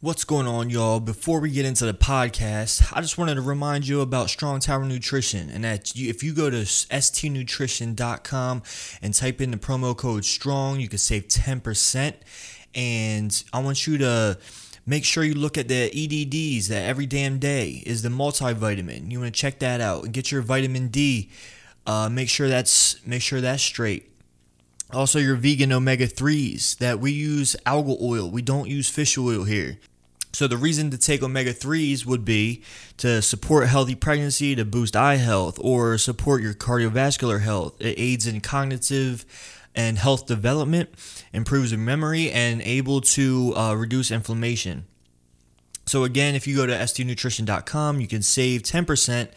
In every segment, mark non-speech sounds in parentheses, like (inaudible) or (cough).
What's going on, y'all? Before we get into the podcast, I just wanted to remind you about Strong Tower Nutrition and that if you go to stnutrition.com and type in the promo code STRONG, you can save 10%. And I want you to make sure you look at the EDDs that every damn day is the multivitamin. You want to check that out and get your vitamin D. Uh, make sure that's make sure that's straight. Also, your vegan omega 3s that we use algal oil. We don't use fish oil here. So, the reason to take omega 3s would be to support healthy pregnancy, to boost eye health, or support your cardiovascular health. It aids in cognitive and health development, improves your memory, and able to uh, reduce inflammation. So, again, if you go to stnutrition.com, you can save 10%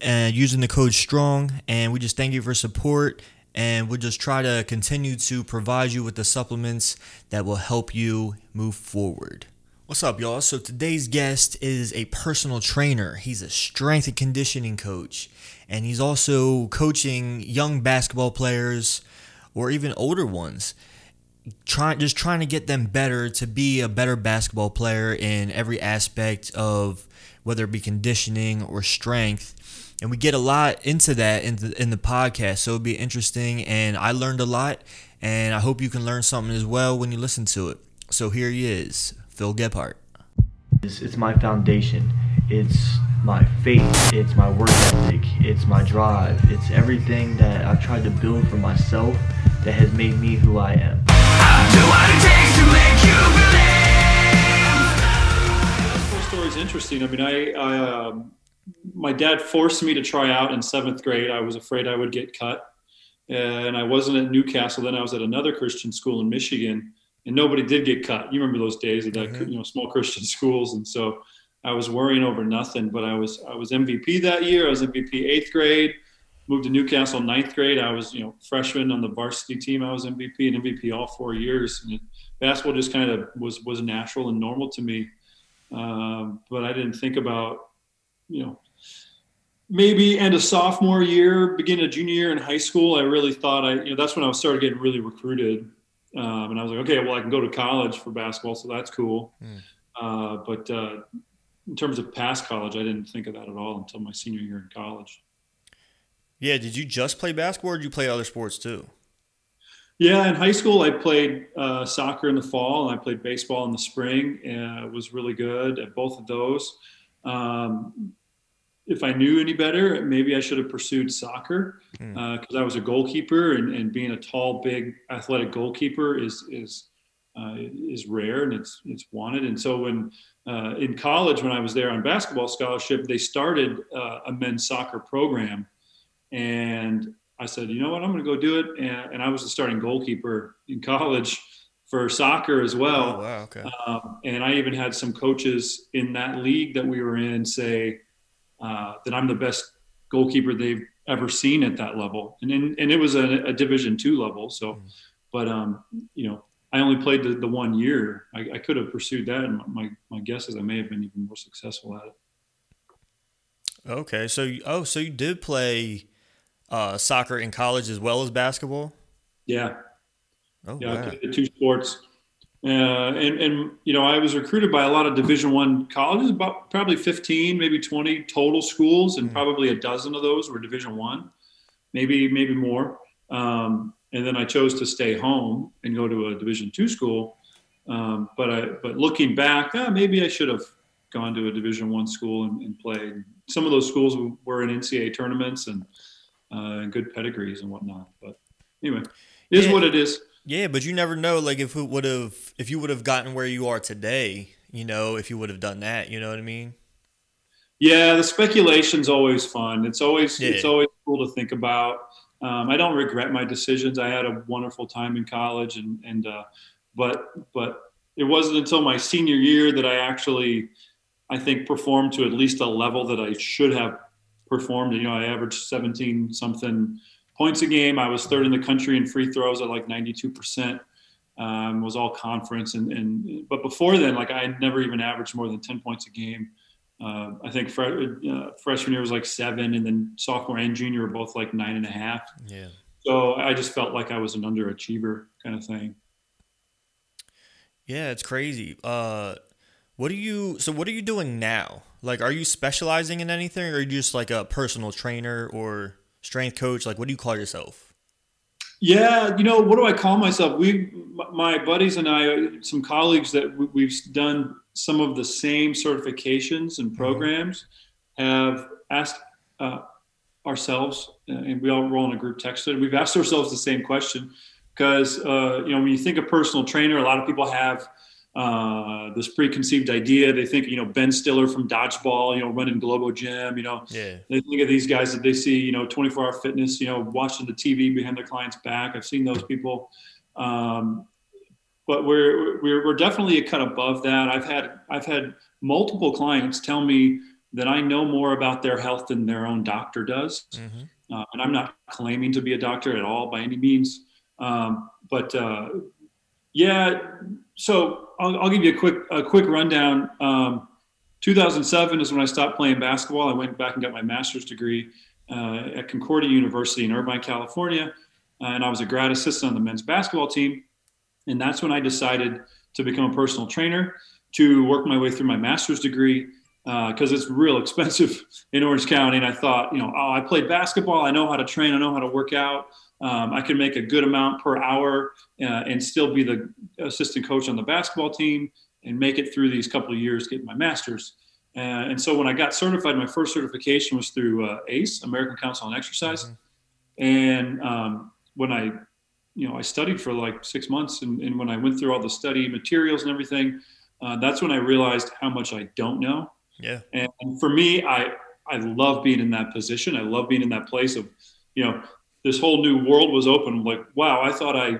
and uh, using the code STRONG. And we just thank you for support and we'll just try to continue to provide you with the supplements that will help you move forward. What's up, y'all? So, today's guest is a personal trainer. He's a strength and conditioning coach, and he's also coaching young basketball players or even older ones. Trying just trying to get them better to be a better basketball player in every aspect of whether it be conditioning or strength and we get a lot into that in the, in the podcast so it'll be interesting and i learned a lot and i hope you can learn something as well when you listen to it so here he is phil gephart it's, it's my foundation it's my faith it's my work ethic it's my drive it's everything that i've tried to build for myself that has made me who i am story is interesting. I mean, I, I um, my dad forced me to try out in seventh grade. I was afraid I would get cut. And I wasn't at Newcastle. Then I was at another Christian school in Michigan, and nobody did get cut. You remember those days of that, mm-hmm. you know, small Christian (laughs) schools. And so I was worrying over nothing. But I was I was MVP that year. I was MVP eighth grade. Moved to Newcastle ninth grade. I was you know freshman on the varsity team. I was MVP and MVP all four years. And basketball just kind of was was natural and normal to me. Um, but I didn't think about you know maybe end of sophomore year, begin a junior year in high school, I really thought I, you know, that's when I started getting really recruited. Um, and I was like, okay, well, I can go to college for basketball, so that's cool. Mm. Uh, but uh, in terms of past college, I didn't think of that at all until my senior year in college. Yeah, did you just play basketball, or did you play other sports too? Yeah, in high school, I played uh, soccer in the fall, and I played baseball in the spring, and it was really good at both of those. Um, if I knew any better, maybe I should have pursued soccer because mm. uh, I was a goalkeeper, and, and, being a tall, big, athletic goalkeeper is is uh, is rare and it's it's wanted. And so when uh, in college, when I was there on basketball scholarship, they started uh, a men's soccer program, and I said, you know what, I'm going to go do it. And, and, I was the starting goalkeeper in college for soccer as well. Oh, wow, okay. Um, and I even had some coaches in that league that we were in say uh, that I'm the best goalkeeper they've ever seen at that level. And in, and it was a, a Division two level. So, mm. but um, you know, I only played the, the one year. I, I could have pursued that, and my my guess is I may have been even more successful at it. Okay, so oh, so you did play uh, soccer in college as well as basketball? Yeah. Oh, yeah, wow. I two sports. Uh, and, and you know I was recruited by a lot of Division One colleges, about probably 15, maybe 20 total schools, and mm. probably a dozen of those were Division One, maybe maybe more. Um, and then I chose to stay home and go to a Division Two school. Um, but I but looking back, ah, maybe I should have gone to a Division One school and, and, played. Some of those schools were in NCAA tournaments and uh, and good pedigrees and whatnot. But anyway, it is yeah. what it is. Yeah, but you never know. Like if it would have, if you would have gotten where you are today, you know, if you would have done that, you know what I mean? Yeah, the speculation's always fun. It's always yeah. it's always cool to think about. Um, I don't regret my decisions. I had a wonderful time in college, and and uh, but but it wasn't until my senior year that I actually, I think, performed to at least a level that I should have performed. You know, I averaged seventeen something points a game. I was third in the country in free throws at like 92%. Um, was all conference and, and but before then, like I never even averaged more than 10 points a game. Uh, I think uh, freshman year was like seven, and then sophomore and junior were both like nine and a half. Yeah. So I just felt like I was an underachiever kind of thing. Yeah, it's crazy. Uh, What are you? So what are you doing now? Like, are you specializing in anything, or are you just like a personal trainer or strength coach? Like, what do you call yourself? Yeah, you know, what do I call myself? We, my buddies and I, some colleagues that we've done some of the same certifications and mm-hmm. programs, mm-hmm. have asked uh, ourselves, uh, and we all roll in a group text. We've asked ourselves the same question because uh, you know when you think of personal trainer, a lot of people have uh, this preconceived idea. They think, you know, Ben Stiller from Dodgeball, you know, running Globo Gym, you know, yeah. they think of these guys that they see, you know, 24 hour fitness, you know, watching the TV behind their client's back. I've seen those people. Um, but we're, we're, we're definitely a cut above that. I've had, I've had multiple clients tell me that I know more about their health than their own doctor does. Mm-hmm. Uh, and I'm not claiming to be a doctor at all by any means. Um, but, uh, yeah, so I'll, I'll, give you a quick a quick rundown. Um, 2007 is when I stopped playing basketball. I went back and got my master's degree uh, at Concordia University in Irvine, California, uh, and I was a grad assistant on the men's basketball team. And that's when I decided to become a personal trainer to work my way through my master's degree because uh, it's real expensive (laughs) in Orange County. And I thought, you know, oh, I played basketball. I know how to train. I know how to work out. Um, I can make a good amount per hour uh, and still be the assistant coach on the basketball team and make it through these couple of years, get my master's. Uh, and so when I got certified, my first certification was through uh, ACE, American Council on Exercise. Mm-hmm. And um, when I, you know, I studied for like six months, and, and, when I went through all the study materials and everything, uh, that's when I realized how much I don't know. Yeah. And for me, I I love being in that position. I love being in that place of, you know, this whole new world was open. Like, wow, I thought I,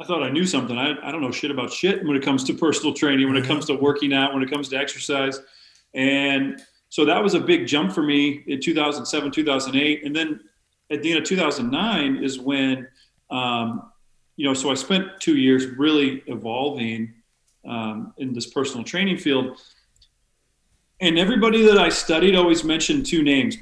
I thought I knew something. I, I don't know shit about shit when it comes to personal training, when it comes to working out, when it comes to exercise. And so that was a big jump for me in 2007, 2008. And then at the end of 2009 is when, um, you know, so I spent two years really evolving um, in this personal training field. And everybody that I studied always mentioned two names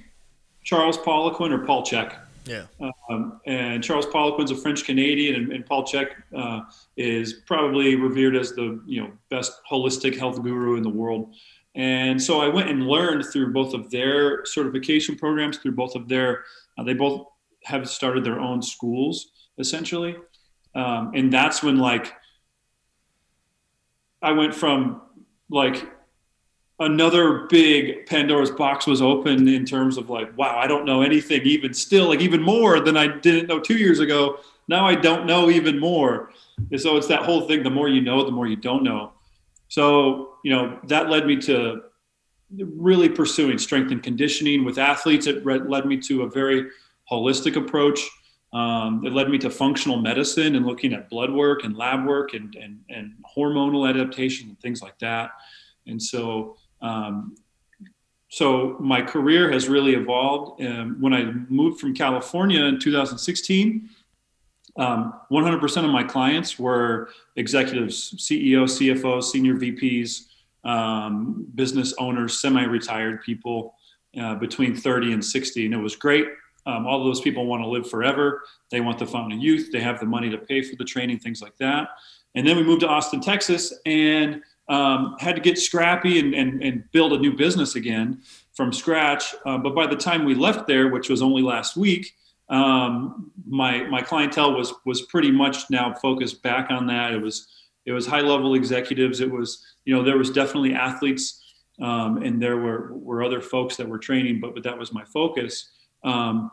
Charles Poliquin or Paul Chek. Yeah. Um, and Charles Poliquin's a French Canadian, and, and, Paul Chek uh, is probably revered as the you know best holistic health guru in the world. And so I went and learned through both of their certification programs, through both of their, uh, they both have started their own schools essentially. Um, and that's when like I went from like another big Pandora's box was open in terms of like, wow, I don't know anything even still, like even more than I didn't know two years ago. Now I don't know even more. And so it's that whole thing. The more you know, the more you don't know. So, you know, that led me to really pursuing strength and conditioning with athletes. It led me to a very holistic approach. Um, it led me to functional medicine and looking at blood work and lab work and, and, and hormonal adaptation and things like that. And so um, so my career has really evolved. Um, when I moved from California in 2016, um, 100% of my clients were executives, CEOs, CFOs, senior VPs, um, business owners, semi-retired people uh, between 30 and 60, and it was great. Um, all those people want to live forever. They want the fountain of youth. They have the money to pay for the training, things like that. And then we moved to Austin, Texas, and um, had to get scrappy and, and, and, build a new business again from scratch. Uh, but by the time we left there, which was only last week, um, my my clientele was was pretty much now focused back on that. It was it was high level executives. It was you know there was definitely athletes um, and there were were other folks that were training, but but that was my focus. Um,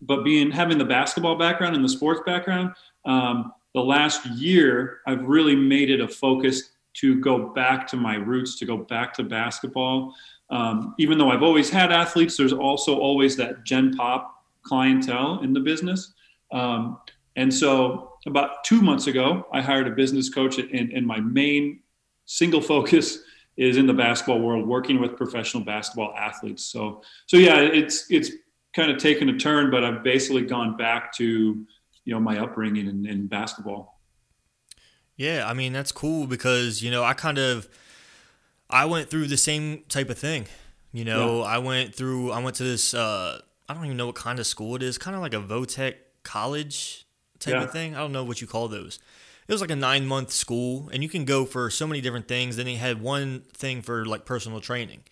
but being having the basketball background and the sports background, um, the last year I've really made it a focus to go back to my roots, to go back to basketball. Um, even though I've always had athletes, there's also always that Gen Pop clientele in the business. Um, and so about two months ago, I hired a business coach, and, and my main single (laughs) focus is in the basketball world, working with professional basketball athletes. So, so yeah, it's it's kind of taken a turn, but I've basically gone back to you know my upbringing in, in basketball. Yeah, I mean that's cool because you know I kind of I went through the same type of thing. You know, yeah. I went through I went to this uh I don't even know what kind of school it is, kind of like a Votech college type yeah. of thing. I don't know what you call those. It was like a nine month school, and you can go for so many different things. Then they had one thing for like personal training,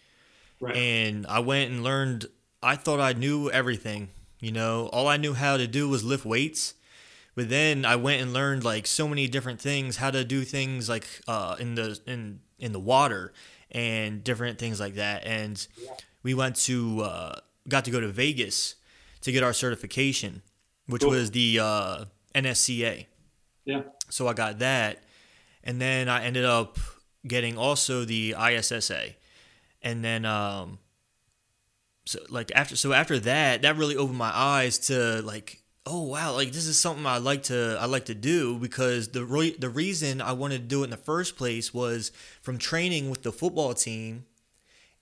Right. and I went and learned. I thought I knew everything. You know, all I knew how to do was lift weights. But then I went and learned like so many different things, how to do things like uh, in the in in the water and different things like that. And we went to uh, got to go to Vegas to get our certification, which Cool. was the uh, NSCA. yeah. So I got that, and then I ended up getting also the ISSA, and then um, so like after so after that, that really opened my eyes to like, oh wow, like this is something I like to I like to do because the re- the reason I wanted to do it in the first place was from training with the football team.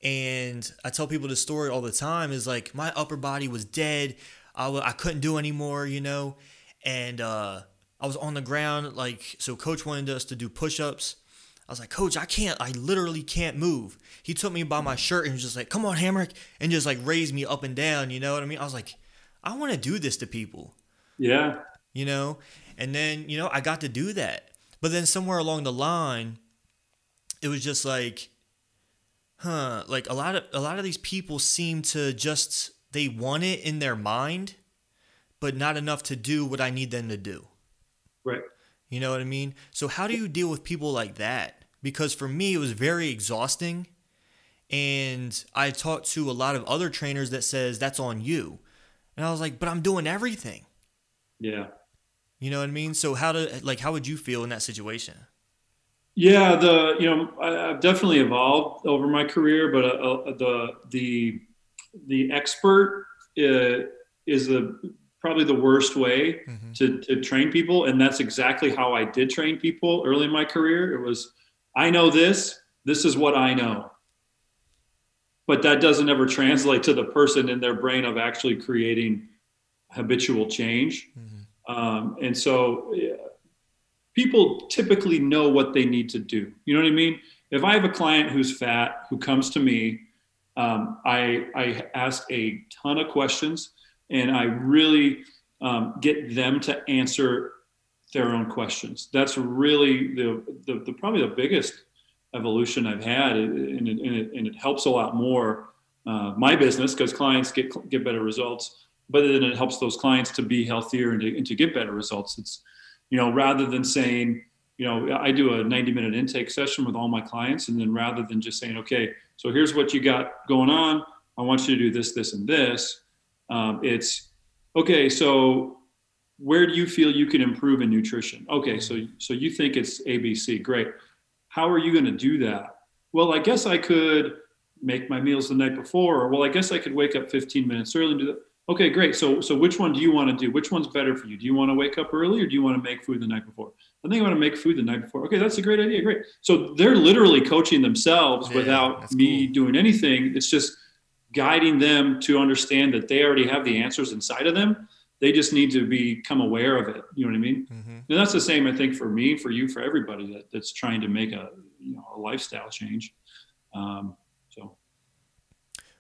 And I tell people the story all the time is like my upper body was dead. I w- I couldn't do anymore, you know. And uh, I was on the ground, like, so coach wanted us to do push ups. I was like, Coach, I can't, I literally can't move. He took me by my shirt and was just like, Come on, Hamrick, and just like raised me up and down, you know what I mean? I was like, I want to do this to people. Yeah. you know? And then you know i got to do that. But then somewhere along the line it was just like huh like a lot of a lot of these people seem to just they want it in their mind but not enough to do what i need them to do. Right. you know what i mean? So how do you deal with people like that? Because for me it was very exhausting and i talked to a lot of other trainers that says that's on you and i was like but i'm doing everything Yeah. you know what I mean? So how do like how would you feel in that situation? Yeah, the you know I, I've definitely evolved over my career, but uh, uh, the the the expert uh, is the probably the worst way Mhm. to, to train people, and that's exactly how I did train people early in my career. It was I know this, this is what I know, but that doesn't ever translate to the person in their brain of actually creating habitual change. Um, and so uh, people typically know what they need to do. You know what I mean? If I have a client who's fat who comes to me, um, I, I ask a ton of questions and I really um, get them to answer their own questions. That's really the, the, the probably the biggest evolution I've had, and it, and it, and it helps a lot more uh, my business because clients get get better results, but then it helps those clients to be healthier and to, and to get better results. It's you know rather than saying you know I do a 90 minute intake session with all my clients, and then rather than just saying okay, so here's what you got going on, I want you to do this, this, and this. Um, it's okay, so where do you feel you can improve in nutrition? Okay, so so you think it's ABC, great. How are you going to do that? Well, I guess I could make my meals the night before, or well, I guess I could wake up 15 minutes early and do that. Okay, great. So so which one do you want to do? Which one's better for you? Do you want to wake up early or do you want to make food the night before? I think I want to make food the night before. Okay, that's a great idea. Great. So they're literally coaching themselves Yeah, without me cool. doing anything. It's just guiding them to understand that they already have the answers inside of them. They just need to become aware of it. You know what I mean? Mm-hmm. And that's the same, I think, for me, for you, for everybody that, that's trying to make a you know a lifestyle change. Um, so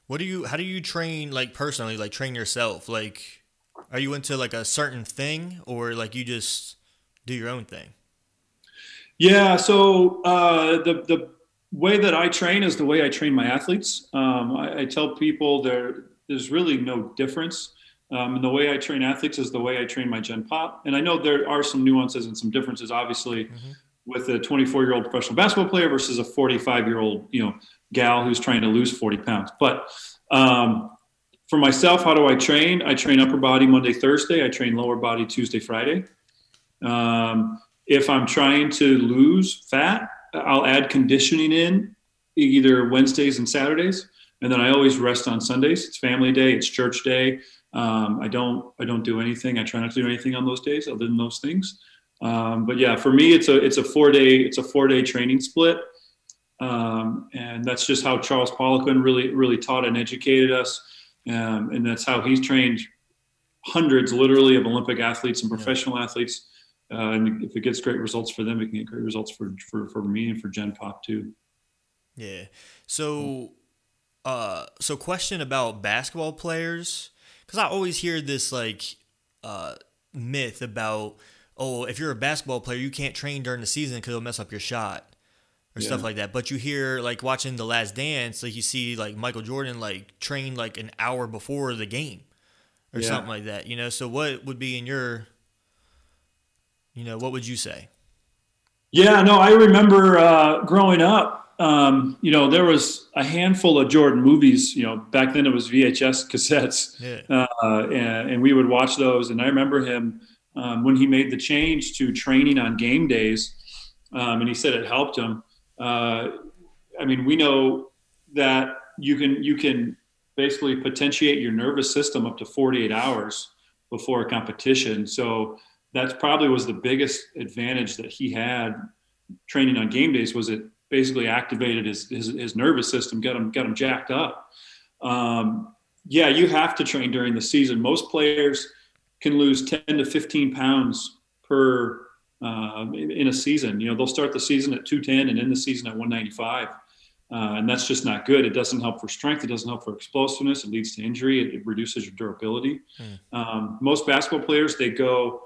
What do you? How do you train like personally? Like train yourself? Like, are you into like a certain thing, or like you just do your own thing? yeah, so uh, the the way that I train is the way I train my athletes. Um, I, I tell people there there's really no difference. Um, and the way I train athletes is the way I train my Gen Pop. And I know there are some nuances and some differences, obviously, Mhm. with a 24 year old professional basketball player versus a 45 year old, you know, gal who's trying to lose 40 pounds. But um, for myself, how do I train? I train upper body Monday, Thursday. I train lower body Tuesday, Friday. Um, if I'm trying to lose fat, I'll add conditioning in either Wednesdays and Saturdays, and then I always rest on Sundays. It's family day, it's church day. Um, I don't I don't do anything. I try not to do anything on those days other than those things. Um, but yeah, for me, it's a it's a four day it's a four day training split, um, and that's just how Charles Poliquin really really taught and educated us, um, and that's how he's trained hundreds, literally, of Olympic athletes and professional athletes. Uh, and if it gets great results for them, it can get great results for for, for me and for Gen Pop too. Yeah. So, uh, so question about basketball players, because I always hear this like uh, myth about, oh, if you're a basketball player, you can't train during the season because it'll mess up your shot or stuff like that. But you hear like watching The Last Dance, like you see like Michael Jordan like train like an hour before the game or Yeah. something like that. You know, so what would be in your, you know, what would you say? Yeah, no, I remember uh, growing up. Um, you know, there was a handful of Jordan movies. You know, back then it was VHS cassettes, Yeah. uh, and, and we would watch those. And I remember him um, when he made the change to training on game days, um, and he said it helped him. Uh, I mean, we know that you can you can basically potentiate your nervous system up to 48 hours before a competition. So that probably was the biggest advantage that he had training on game days was it basically activated his, his, his nervous system, got him, got him jacked up. Um, yeah, you have to train during the season. Most players can lose 10 to 15 pounds per um, in, a season. You know, they'll start the season at 210 and end the season at 195. Uh, and that's just not good. It doesn't help for strength. It doesn't help for explosiveness. It leads to injury. It, it reduces your durability. Um, most basketball players, they go,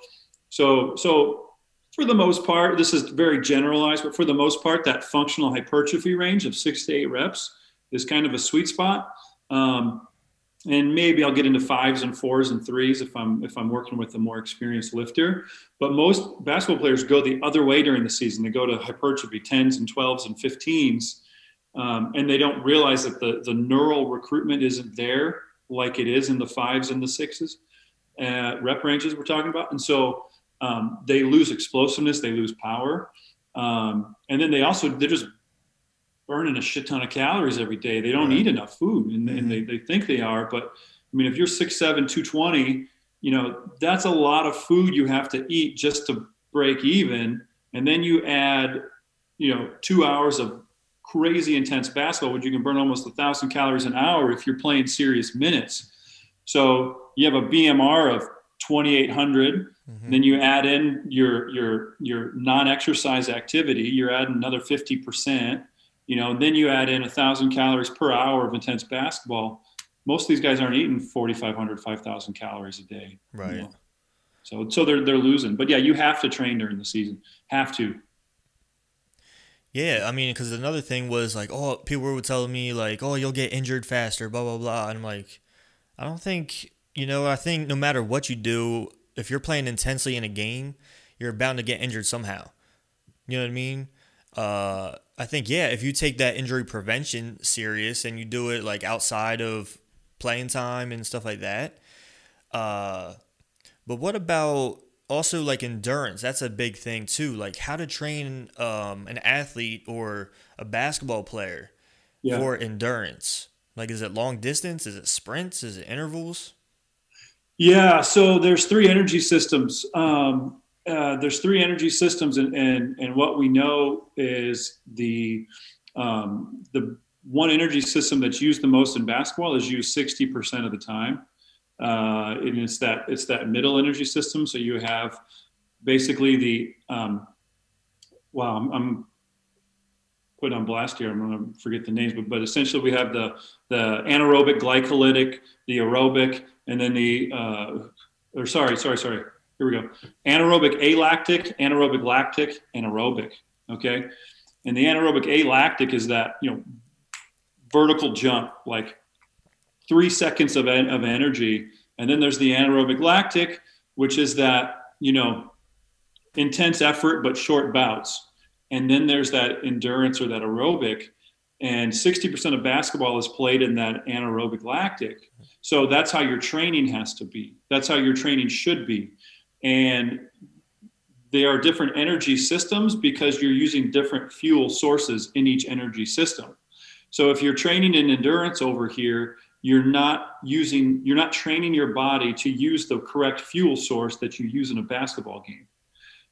so, so for the most part, this is very generalized, but for the most part, that functional hypertrophy range of six to eight reps is kind of a sweet spot. Um, and maybe I'll get into fives and fours and threes if I'm if I'm working with a more experienced lifter. But most basketball players go the other way during the season. They go to hypertrophy tens and twelves and fifteens, um, and they don't realize that the the neural recruitment isn't there like it is in the fives and the sixes uh, rep ranges we're talking about. And so um, they lose explosiveness, they lose power, um, and then they also they're just burning a shit ton of calories every day. They don't Right. eat enough food, and, and they, they think they are. But I mean, if you're 6'7", 220, you know that's a lot of food you have to eat just to break even, and then you add, you know, two hours of crazy intense basketball, which you can burn almost a thousand calories an hour if you're playing serious minutes. So you have a BMR of 2,800. Mhm. Then you add in your your your non-exercise activity. You're adding another 50 percent. You know, then you add in a thousand calories per hour of intense basketball. Most of these guys aren't eating 4,500, 5,000 calories a day. you Right. know. So so they're they're losing. But yeah, you have to train during the season. Have to. Yeah, I mean, because another thing was like, oh, people were telling me like, oh, you'll get injured faster, blah blah blah, and I'm like, I don't think, you know, I think no matter what you do, if you're playing intensely in a game, you're bound to get injured somehow. You know what I mean? Uh, I think yeah, if you take that injury prevention serious and you do it like outside of playing time and stuff like that, uh, but what about also like endurance? That's a big thing too. Like how to train um, an athlete or a basketball player Yeah. for endurance. Like, is it long distance? Is it sprints? Is it intervals? Yeah, so there's three energy systems. Um, uh, there's three energy systems, and, and and what we know is the um, the one energy system that's used the most in basketball is used 60% of the time, uh, and it's that it's that middle energy system. So you have basically the um, wow, I'm, I'm put on blast here. I'm going to forget the names, but but essentially we have the the anaerobic glycolytic, the aerobic, and then the uh, or sorry, sorry, sorry. Here we go. Anaerobic alactic, anaerobic lactic, anaerobic. Okay, and the anaerobic alactic is that you know vertical jump, like three seconds of en- of energy, and then there's the anaerobic lactic, which is that you know intense effort but short bouts, and then there's that endurance or that aerobic, and 60% of basketball is played in that anaerobic lactic. So that's how your training has to be. That's how your training should be. And there are different energy systems because you're using different fuel sources in each energy system. So if you're training in endurance over here, you're not using you're not training your body to use the correct fuel source that you use in a basketball game.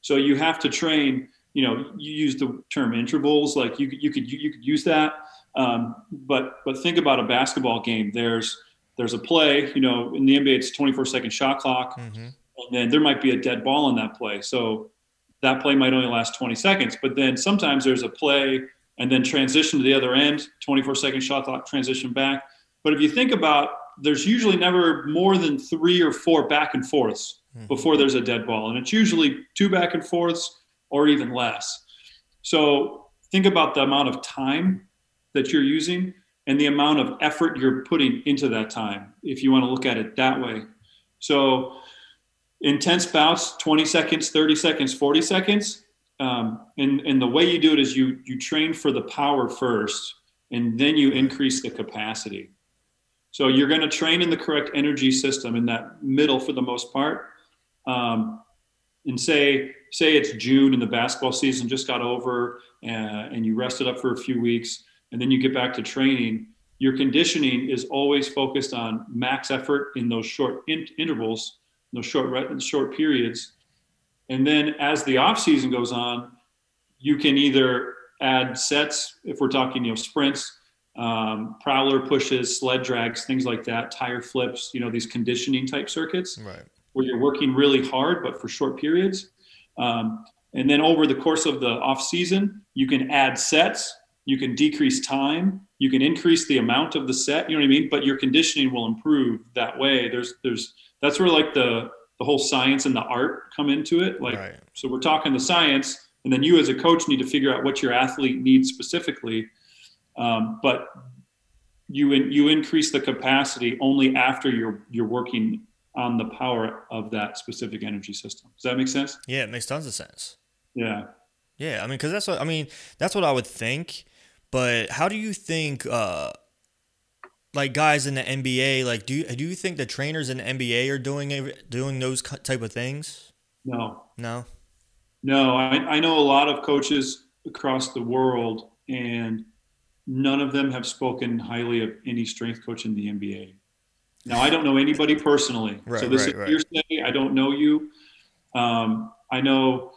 So you have to train, you know, you use the term intervals like you you could you could use that um, but but think about a basketball game. There's there's a play, you know, in the NBA it's 24 second shot clock, Mm-hmm. and then there might be a dead ball in that play. So that play might only last 20 seconds. But then sometimes there's a play and then transition to the other end, 24 second shot clock, transition back. But if you think about, there's usually never more than three or four back and forths mm-hmm. before there's a dead ball. And it's usually two back and forths or even less. So think about the amount of time that you're using and the amount of effort you're putting into that time, if you want to look at it that way. So intense bouts 20 seconds 30 seconds 40 seconds um, and and the way you do it is you you train for the power first and then you increase the capacity so you're going to train in the correct energy system in that middle for the most part um, and say say it's june and the basketball season just got over and, and you rested up for a few weeks and then you get back to training your conditioning is always focused on max effort in those short in- intervals those short short periods. And then as the off season goes on, you can either add sets if we're talking you know sprints, um, prowler pushes, sled drags, things like that, tire flips. You know these conditioning type circuits right. Where you're working really hard but for short periods. Um, and then over the course of the off season, you can add sets, you can decrease time, you can increase the amount of the set. You know what I mean? But your conditioning will improve that way. There's there's that's where like the the whole science and the art come into it. Like, right. so we're talking the science, and then you as a coach need to figure out what your athlete needs specifically. Um, but you in, you increase the capacity only after you're you're working on the power of that specific energy system. Does that make sense? Yeah, it makes tons of sense. Yeah. Yeah, I mean, because that's what I mean. That's what I would think. But how do you think? Uh, like guys in the NBA, like do you, do you think the trainers in the NBA are doing doing those type of things? No. No. No, I, I know a lot of coaches across the world, and none of them have spoken highly of any strength coach in the NBA. Now, I don't know anybody personally, right, so this right, is right. hearsay. I don't know you. Um, I know,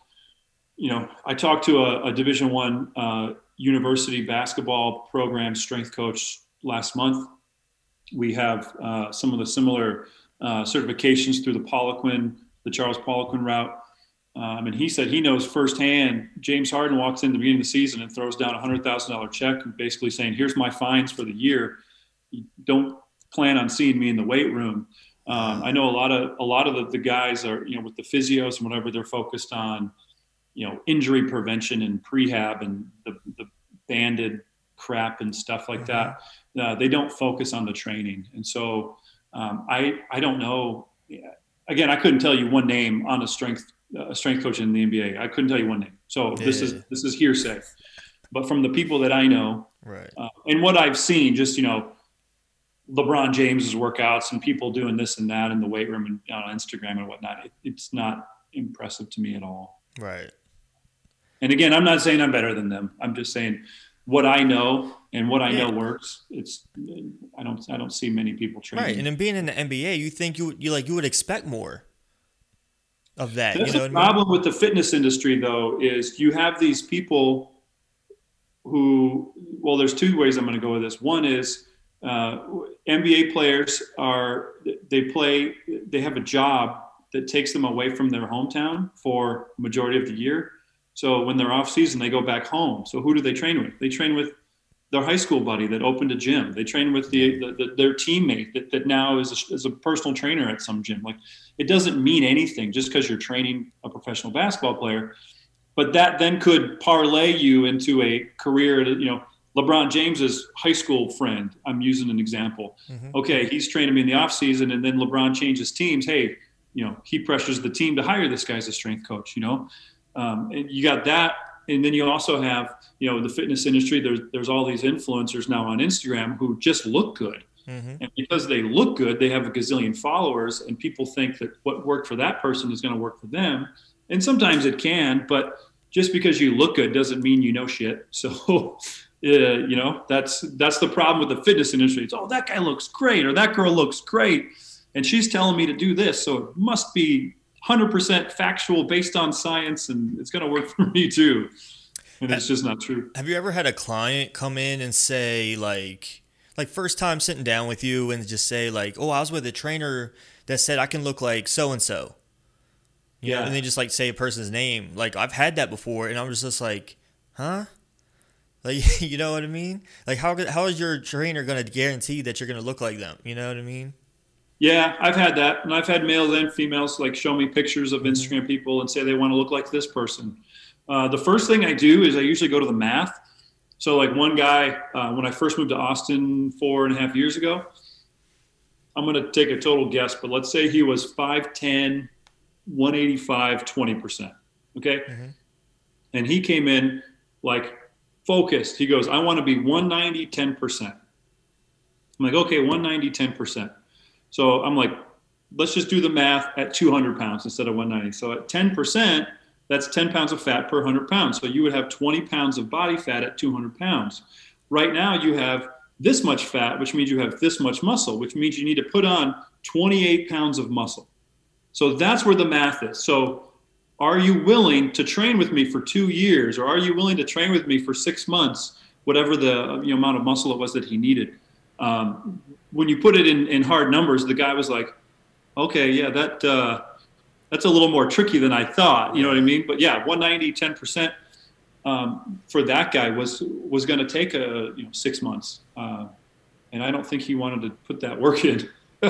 you know, I talked to a, a Division One uh, university basketball program strength coach last month, we have uh, some of the similar uh, certifications through the Poliquin, the Charles Poliquin route. Um, and he said he knows firsthand. James Harden walks in the beginning of the season and throws down a hundred thousand dollar check, basically saying, "Here's my fines for the year. You don't plan on seeing me in the weight room." Um, I know a lot of a lot of the, the, guys are, you know, with the physios and whatever, they're focused on, you know, injury prevention and prehab and the, the banded crap and stuff like mm-hmm. that uh, they don't focus on the training. And so um, I I don't know. Again, I couldn't tell you one name on a strength a strength coach in the NBA. I couldn't tell you one name. So yeah. this is this is hearsay. But from the people that I know, right, uh, and what I've seen, just you know, LeBron James's workouts and people doing this and that in the weight room and on Instagram and whatnot, it, it's not impressive to me at all. Right. And again, I'm not saying I'm better than them. I'm just saying what I know and what I yeah. know works. It's I don't I don't see many people training. Right, and then being in the NBA, you think you you like you would expect more of that. That's you know the problem I mean? with the fitness industry, though, is you have these people who well, there's two ways I'm going to go with this. One is uh, NBA players are they play they have a job that takes them away from their hometown for majority of the year so when they're off season, they go back home. So who do they train with? They train with their high school buddy that opened a gym. They train with the, the, the their teammate that, that now is a, is a personal trainer at some gym. Like it doesn't mean anything just because you're training a professional basketball player. But that then could parlay you into a career. You know, LeBron James's high school friend. I'm using an example. Mm-hmm. Okay, he's training me in the off season, and then LeBron changes teams. Hey, you know, he pressures the team to hire this guy as a strength coach. You know, um, and you got that, and then you also have, you know, the fitness industry. There's there's all these influencers now on Instagram who just look good, mm-hmm. and because they look good, they have a gazillion followers, and people think that what worked for that person is going to work for them, and sometimes it can, but just because you look good doesn't mean you know shit. So. Uh, you know that's that's the problem with the fitness industry. It's oh that guy looks great or that girl looks great, and she's telling me to do this, so it must be 100% factual based on science and it's going to work (laughs) for me too. And it's just not true. Have you ever had a client come in and say like like first time sitting down with you and just say like oh i was with a trainer that said i can look like so and so yeah. know, and they just like say a person's name. Like i've had that before and i was just like huh like (laughs) you know what i mean like how, how is your trainer going to guarantee that you're going to look like them you know what i mean Yeah, I've had that, and I've had males and females like show me pictures of Instagram people and say they want to look like this person. Uh, the first thing I do is I usually go to the math. So, like one guy, uh, when I first moved to Austin four and a half years ago, I'm going to take a total guess, but let's say he was 5'10, 185, 20%. Okay. Mm-hmm. And he came in like focused. He goes, I want to be 190, 10%. I'm like, okay, 190, 10%. So I'm like, let's just do the math at 200 pounds instead of 190. So at 10%, that's 10 pounds of fat per 100 pounds. So you would have 20 pounds of body fat at 200 pounds. Right now, you have this much fat, which means you have this much muscle, which means you need to put on 28 pounds of muscle. So that's where the math is. So are you willing to train with me for two years, or are you willing to train with me for six months, whatever the you know, amount of muscle it was that he needed? Um, when you put it in, in hard numbers, the guy was like, okay, yeah, that uh, that's a little more tricky than I thought. You know what I mean? But yeah, 190, 10 percent um, for that guy was was going to take a you know six months, uh, and I don't think he wanted to put that work in. (laughs)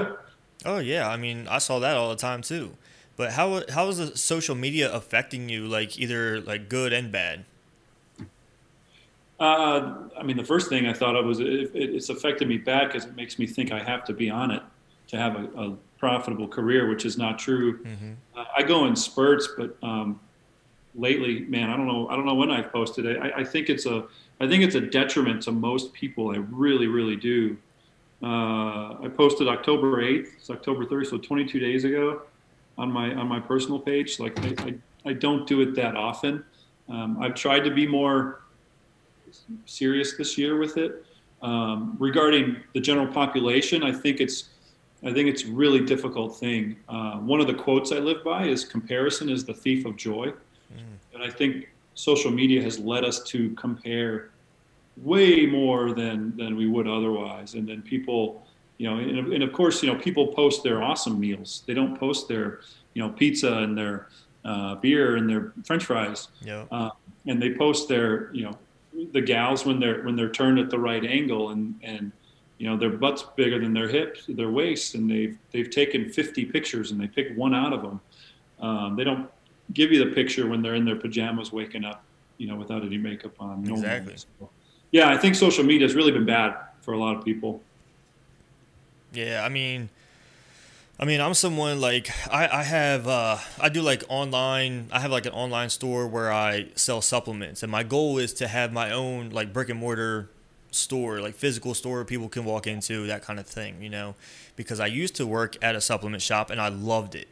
oh yeah, I mean I saw that all the time too. But how how is the social media affecting you, like either like good and bad? Uh, I mean, the first thing I thought of was it, it's affected me bad because it makes me think I have to be on it to have a, a profitable career, which is not true. Mm-hmm. Uh, I go in spurts, but um, lately, man, I don't know. I don't know when I've posted it. I, I, think it's a I think it's a detriment to most people. I really, really do. Uh, I posted October 8th. It's October 3rd, so 22 days ago on my on my personal page. Like I, I, I don't do it that often. Um, I've tried to be more serious this year with it. Um, regarding the general population, I think it's I think it's a really difficult thing. Uh, one of the quotes I live by is comparison is the thief of joy. Mm. And I think social media has led us to compare way more than, than we would otherwise. And then people, you know, and, and of course, you know, people post their awesome meals. They don't post their, you know, pizza and their uh, beer and their French fries. Yeah. Uh, and they post their, you know, the gals when they're when they're turned at the right angle and and you know their butts bigger than their hips their waist and they've they've taken 50 pictures and they pick one out of them um, they don't give you the picture when they're in their pajamas waking up you know without any makeup on exactly so, yeah i think social media has really been bad for a lot of people yeah i mean I mean, I'm someone like I, I have uh, I do like online. I have like an online store where I sell supplements, and my goal is to have my own like brick and mortar store, like physical store people can walk into, that kind of thing, you know, because I used to work at a supplement shop and I loved it.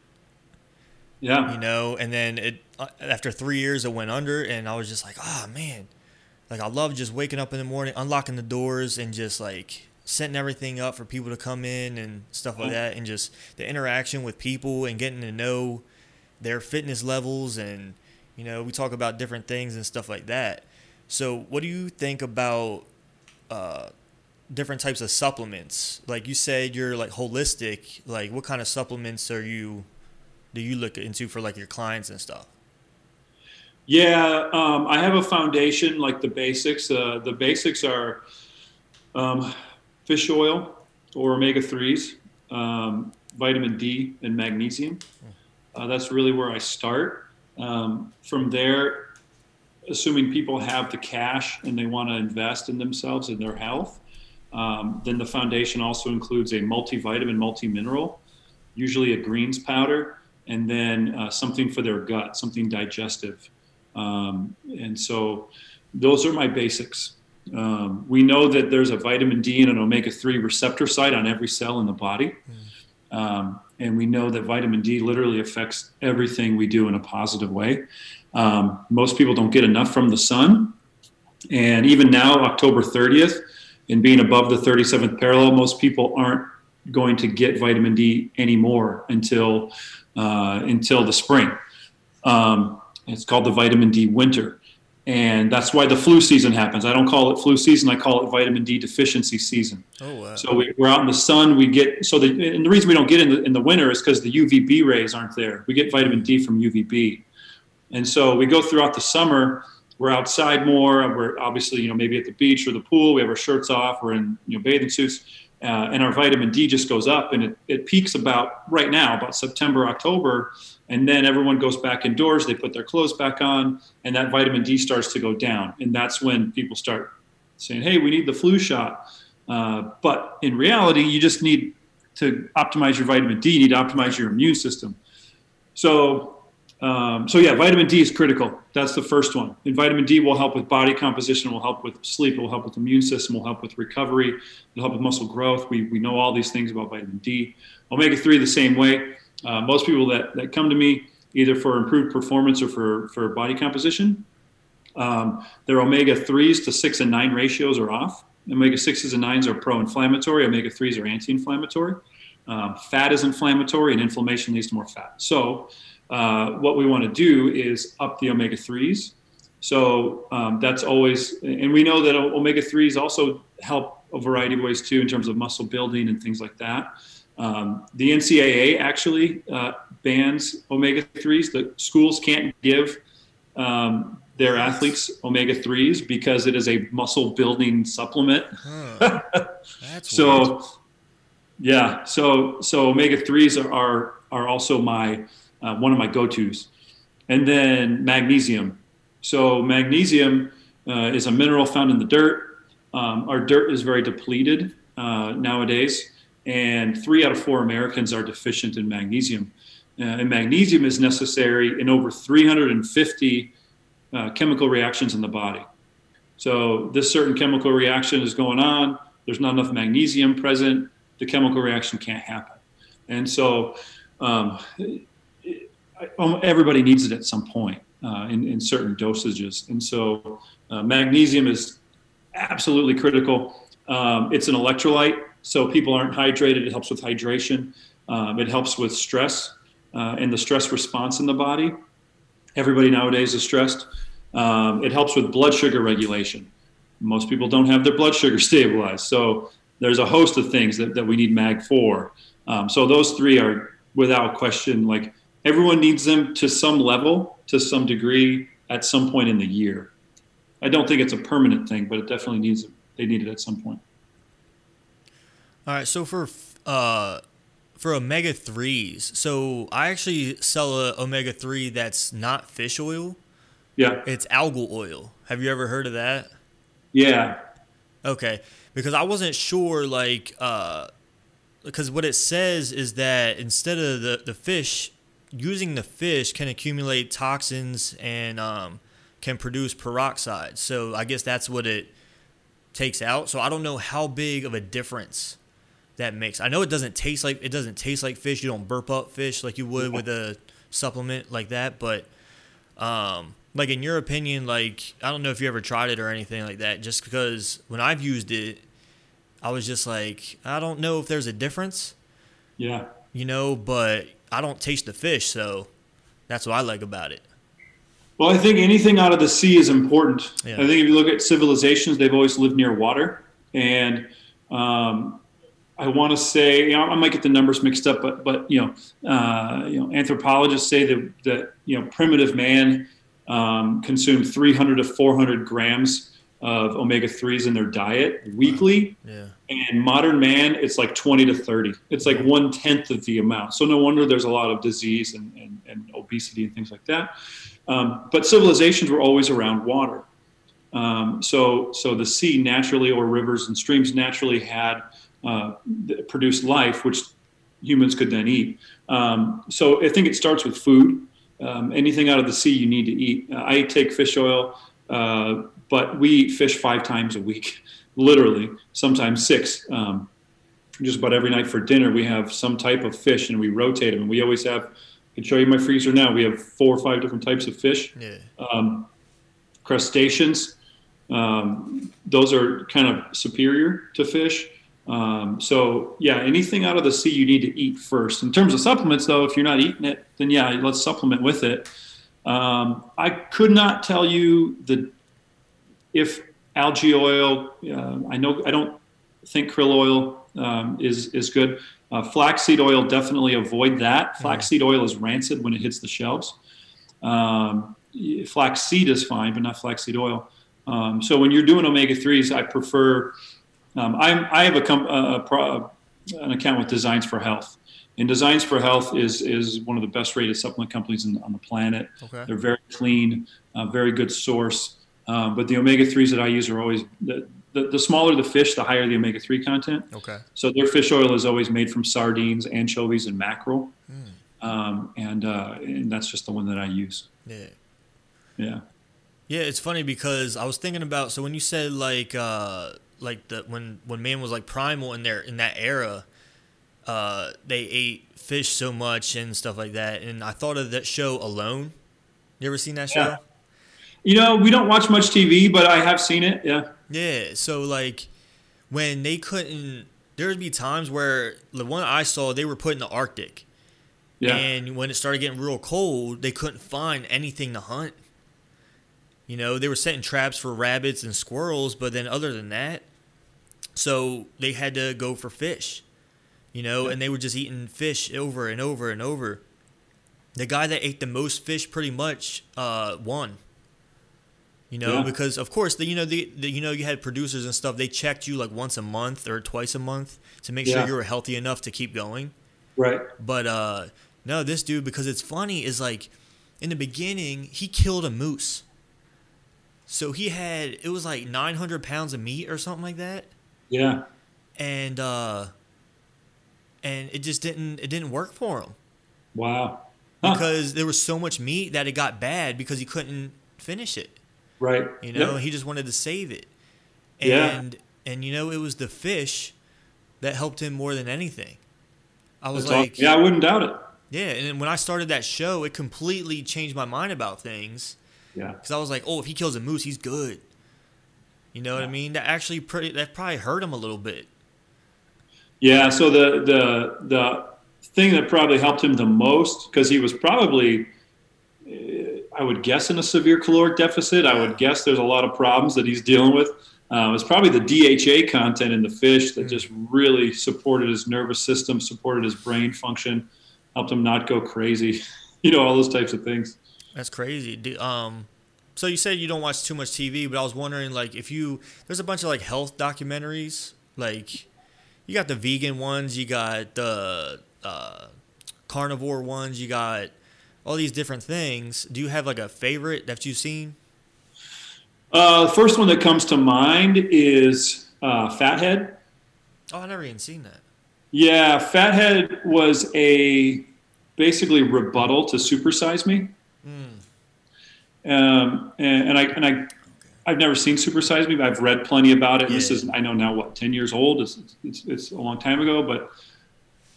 Yeah. You know, and then it uh, after 3 years it went under and I was just like, "Oh, man. Like I love just waking up in the morning, unlocking the doors and just like setting everything up for people to come in and stuff like that and just the interaction with people and getting to know their fitness levels and you know, we talk about different things and stuff like that. So, what do you think about uh, different types of supplements. Like you said, you're like holistic. Like what kind of supplements are you do you look into for like your clients and stuff? Yeah, um, I have a foundation like the basics. Uh, the basics are um, fish oil or omega threes, um, vitamin D, and magnesium. Uh, that's really where I start. Um, from there, assuming people have the cash and they want to invest in themselves and their health, um, then the foundation also includes a multivitamin, multi-mineral, usually a greens powder, and then uh, something for their gut, something digestive. Um, and so those are my basics. Um, we know that there's a vitamin D and an omega 3 receptor site on every cell in the body. Mm. Um, and we know that vitamin D literally affects everything we do in a positive way. Um, most people don't get enough from the sun. And even now, October 30th, and being above the 37th parallel, most people aren't going to get vitamin D anymore until uh, until the spring. Um, it's called the vitamin D winter, and that's why the flu season happens. I don't call it flu season; I call it vitamin D deficiency season. Oh, wow. So we, are out in the sun. We get so the and the reason we don't get in the, in the winter is because the UVB rays aren't there. We get vitamin D from UVB. And so we go throughout the summer. We're outside more. We're obviously, you know, maybe at the beach or the pool. We have our shirts off. We're in, you know, bathing suits. uh, and our vitamin D just goes up, and it, it peaks about right now, about September, October, and then everyone goes back indoors. They put their clothes back on, and that vitamin D starts to go down, and that's when people start saying, "Hey, we need the flu shot." Uh, but in reality, you just need to optimize your vitamin D. You need to optimize your immune system. So um, so yeah, vitamin D is critical. That's the first one. And vitamin D will help with body composition, will help with sleep, it will help with immune system, will help with recovery, It'll help with muscle growth. We, we know all these things about vitamin D. Omega three the same way. Uh, most people that, that come to me either for improved performance or for, for body composition, um, their omega threes to six and nine ratios are off. Omega sixes and nines are pro-inflammatory. Omega threes are anti-inflammatory. Um, fat is inflammatory, and inflammation leads to more fat. So uh, what we want to do is up the omega 3s. So um, that's always, and we know that omega 3s also help a variety of ways too in terms of muscle building and things like that. Um, the NCAA actually uh, bans omega 3s. The schools can't give um, their athletes omega 3s because it is a muscle building supplement. Huh. (laughs) so, weird. yeah, so so omega 3s are, are, are also my uh, one of my go-tos. And then magnesium. So magnesium uh, is a mineral found in the dirt. Um, our dirt is very depleted uh, nowadays, and three out of four Americans are deficient in magnesium. Uh, and magnesium is necessary in over 350 uh, chemical reactions in the body. So this certain chemical reaction is going on. There's not enough magnesium present. The chemical reaction can't happen. And so um, everybody needs it at some point uh, in, in, certain dosages. And so uh, magnesium is absolutely critical. Um, it's an electrolyte, so people aren't hydrated. It helps with hydration. Um, it helps with stress uh, and the stress response in the body. Everybody nowadays is stressed. Um, it helps with blood sugar regulation. Most people don't have their blood sugar (laughs) stabilized. So there's a host of things that, that we need MAG for. Um, so those three are without question like everyone needs them to some level, to some degree, at some point in the year. I don't think it's a permanent thing, but it definitely needs they need it at some point. All right, so for uh, for omega threes, so I actually sell a omega three that's not fish oil. Yeah, it's algal oil. Have you ever heard of that? Yeah. Okay, because I wasn't sure, like, uh, because what it says is that instead of the the fish using the fish can accumulate toxins and um, can produce peroxide. So I guess that's what it takes out. So I don't know how big of a difference that makes. I know it doesn't taste like it doesn't taste like fish. You don't burp up fish like you would with a supplement like that. But um, like in your opinion, like I don't know if you ever tried it or anything like that. Just because when I've used it, I was just like I don't know if there's a difference. Yeah. You know, but I don't taste the fish, so that's what I like about it. Well, I think anything out of the sea is important. Yeah. I think if you look at civilizations, they've always lived near water, and um, I want to say, you know, I might get the numbers mixed up, but but you know, uh, you know, anthropologists say that that you know, primitive man um, consumed 300 to 400 grams of omega 3s in their diet weekly. Yeah. And modern man, it's like 20 to 30. It's like one tenth of the amount. So no wonder there's a lot of disease and, and, and obesity and things like that. Um, but civilizations were always around water. Um, so, so the sea naturally, or rivers and streams naturally had uh, produced life, which humans could then eat. Um, so I think it starts with food. Um, anything out of the sea you need to eat. Uh, I take fish oil. Uh, but we eat fish five times a week, (laughs) literally, sometimes six. Um, just about every night for dinner, we have some type of fish and we rotate them. And we always have, I can show you my freezer now. We have four or five different types of fish. Yeah. Um, crustaceans, um, those are kind of superior to fish. Um, so yeah, anything out of the sea you need to eat first. In terms of supplements, though, if you're not eating it, then yeah, let's supplement with it. Um, I could not tell you the if algae oil, uh, I know I don't think krill oil um, is is good. Uh, flaxseed oil, definitely avoid that. Flaxseed oil is rancid when it hits the shelves. Um, flaxseed is fine, but not flaxseed oil. Um, so when you're doing omega threes, I prefer Um, I'm I have a, com- a, pro, an account with Designs for Health, and Designs for Health is is one of the best rated supplement companies in, on the planet. Okay. They're very clean, uh, very good source. Um, but the omega threes that I use are always the, the, the smaller the fish, the higher the omega three content. Okay. So their fish oil is always made from sardines, anchovies, and mackerel, um, and uh, and that's just the one that I use. Yeah. Yeah. Yeah, it's funny because I was thinking about so when you said like uh like the when when man was like primal in there in that era, uh they ate fish so much and stuff like that, and I thought of that show Alone. You ever seen that show? Yeah. You know, we don't watch much TV, but I have seen it. Yeah. Yeah, so like when they couldn't there would be times where the one I saw they were put in the Arctic. Yeah. And when it started getting real cold, they couldn't find anything to hunt. You know, they were setting traps for rabbits and squirrels, but then other than that, so they had to go for fish. You know, and they were just eating fish over and over and over. The guy that ate the most fish pretty much uh, won. You know, Yeah. because of course the you know the, the you know you had producers and stuff. They checked you like once a month or twice a month to make sure you were healthy enough to keep going. Right. But uh no, this dude because it's funny is like in the beginning he killed a moose. So he had it was like 900 pounds of meat or something like that, Yeah. and uh and it just didn't it didn't work for him Wow. Huh. because there was so much meat that it got bad because he couldn't finish it. Right. You know, Yep. he just wanted to save it. Yeah. And and you know it was the fish that helped him more than anything. I was That's awesome. like, yeah, I wouldn't doubt it. Yeah, and then when I started that show, it completely changed my mind about things Yeah. because I was like, oh, if he kills a moose, he's good. You know what I mean? That actually pretty that probably hurt him a little bit. Yeah. So the the the thing that probably helped him the most because he was probably, uh, I would guess, in a severe caloric deficit. I would guess there's a lot of problems that he's dealing with. Uh, it's probably the DHA content in the fish that just really supported his nervous system, supported his brain function, helped him not go crazy. (laughs) You know, all those types of things. That's crazy. Do- Um, so you said you don't watch too much TV, but I was wondering like if you there's a bunch of like health documentaries. Like you got the vegan ones, you got the uh, carnivore ones, you got all these different things. Do you have like a favorite that you've seen? Uh, the first one that comes to mind is uh, Fathead. Oh, I never even seen that. Yeah, Fathead was a basically rebuttal to Supersize Me. Um, and, and I and I I've never seen Supersize Me, but I've read plenty about it. And this is I know now what ten years old. It's, it's it's a long time ago, but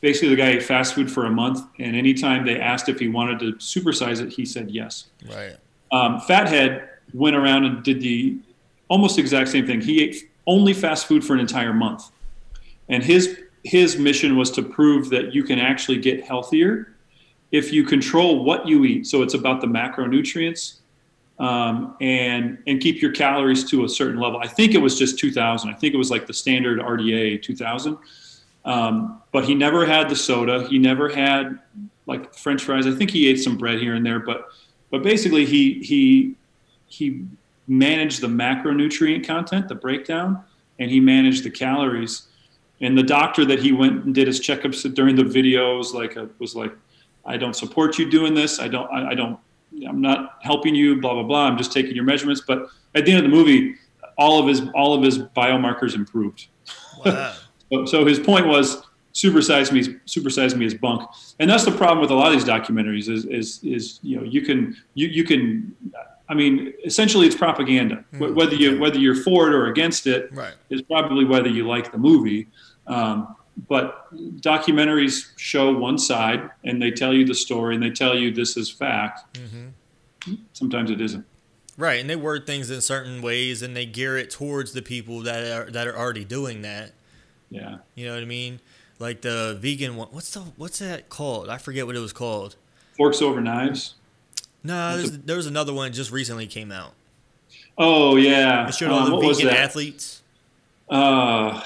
basically the guy ate fast food for a month, and anytime they asked if he wanted to supersize it, he said yes. Right. Um, Fathead went around and did the almost exact same thing. He ate only fast food for an entire month, and his his mission was to prove that you can actually get healthier if you control what you eat. So it's about the macronutrients um, and and keep your calories to a certain level. I think it was just 2,000. I think it was like the standard RDA 2,000. Um, but he never had the soda. He never had like French fries. I think he ate some bread here and there, but but basically he he he managed the macronutrient content, the breakdown, and he managed the calories. And the doctor that he went and did his checkups during the videos like uh, was like, I don't support you doing this. I don't. I, I don't. I'm not helping you. Blah blah blah. I'm just taking your measurements. But at the end of the movie, all of his all of his biomarkers improved. Wow. (laughs) So, so his point was supersize me, supersize me as bunk, and that's the problem with a lot of these documentaries. Is is is you know you can you you can, I mean, essentially it's propaganda. Wh- Whether you whether you're for it or against it right. is probably whether you like the movie. Um, but documentaries show one side and they tell you the story and they tell you this is fact. Sometimes it isn't. Right, and they word things in certain ways, and they gear it towards the people that are that are already doing that. Yeah. You know what I mean? Like the vegan one. What's the what's that called? I forget what it was called. Forks over knives. No, there's, there was another one just recently came out. Oh yeah. It showed all Um, the what was vegan athletes. uh,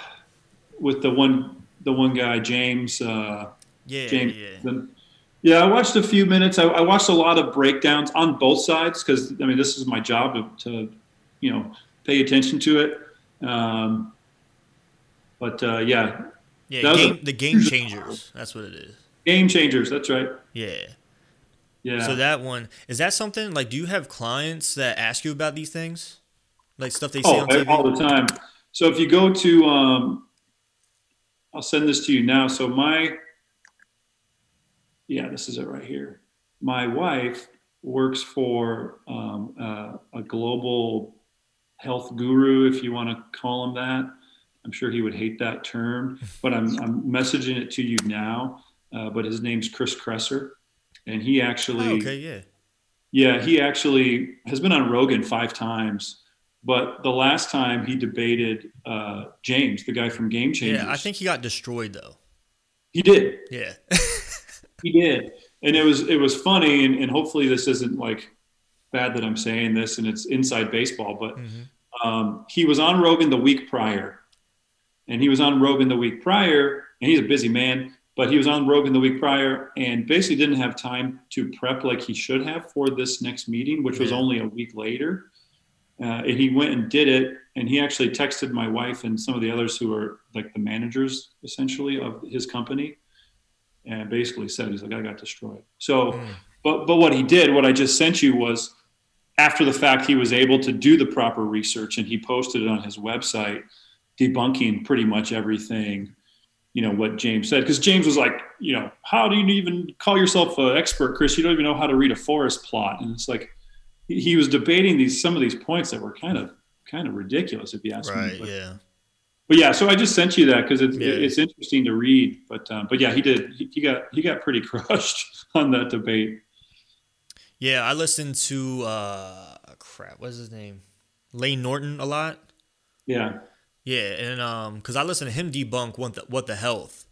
with the one the one guy James uh, Yeah, James. yeah. Yeah, I watched a few minutes. I, I watched a lot of breakdowns on both sides because I mean this is my job to, to you know pay attention to it. Um, But uh, yeah, Yeah, game, a- the game changers. That's what it is. game changers. That's right. Yeah. Yeah. So that one is that something like? Do you have clients that ask you about these things, like stuff they see oh, on TV? all the time. So if you go to, um, I'll send this to you now. So my, yeah, this is it right here. My wife works for um, uh, a global health guru, if you want to call him that. I'm sure he would hate that term, but I'm, I'm messaging it to you now. Uh, but his name's Chris Kresser, and he actually, Oh, okay, yeah. yeah, he actually has been on Rogan five times, but the last time he debated uh, James, the guy from Game Changers. Yeah, I think he got destroyed though. he did. Yeah. (laughs) He did, and it was it was funny, and, and hopefully this isn't like bad that I'm saying this, and it's inside baseball, but Mhm. um, he was on Rogan the week prior, and he was on Rogan the week prior, and he's a busy man, but he was on Rogan the week prior, and basically didn't have time to prep like he should have for this next meeting, which was only a week later. Uh, and he went and did it, and he actually texted my wife and some of the others who are like the managers essentially of his company, and basically said he's like I got destroyed. So Mm. but but what he did, what I just sent you was after the fact he was able to do the proper research and he posted it on his website debunking pretty much everything you know what James said because James was like you know how do you even call yourself an expert Chris you don't even know how to read a forest plot and it's like he was debating these some of these points that were kind of kind of ridiculous if you ask me Right. but, Yeah. But yeah so I just sent you that because it's Yeah. it's interesting to read but um, but yeah he did he, he got he got pretty (laughs) crushed on that debate Yeah. I listened to uh, crap. What's his name? Layne Norton a lot. yeah Yeah, and um, because I listened to him debunk what the what the health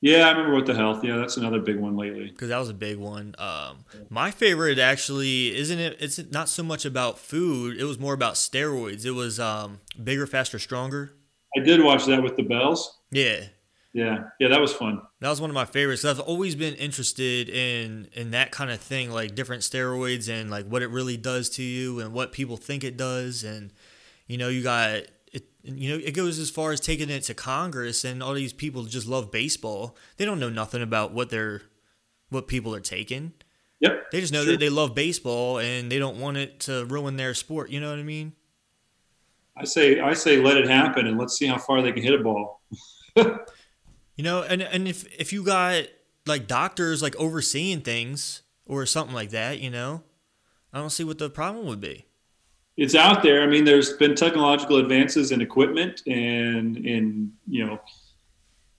Yeah, I remember what the health. Yeah, that's another big one lately. because that was a big one. Um, my favorite actually isn't it? It's not so much about food. It was more about steroids. It was um, bigger, faster, stronger. I did watch that with the bells. Yeah, Yeah, yeah, that was fun. that was one of my favorites. I've always been interested in in that kind of thing, like different steroids and like what it really does to you and what people think it does. And you know, you got it. You know, it goes as far as taking it to Congress, and all these people just love baseball. They don't know nothing about what they're what people are taking. Yep. They just know Sure. that they love baseball and they don't want it to ruin their sport. You know what I mean? I say, I say, let it happen, and let's see how far they can hit a ball. (laughs) You know, and and if if you got like doctors like overseeing things or something like that, you know, I don't see what the problem would be. It's out there. I mean, there's been technological advances in equipment and in you know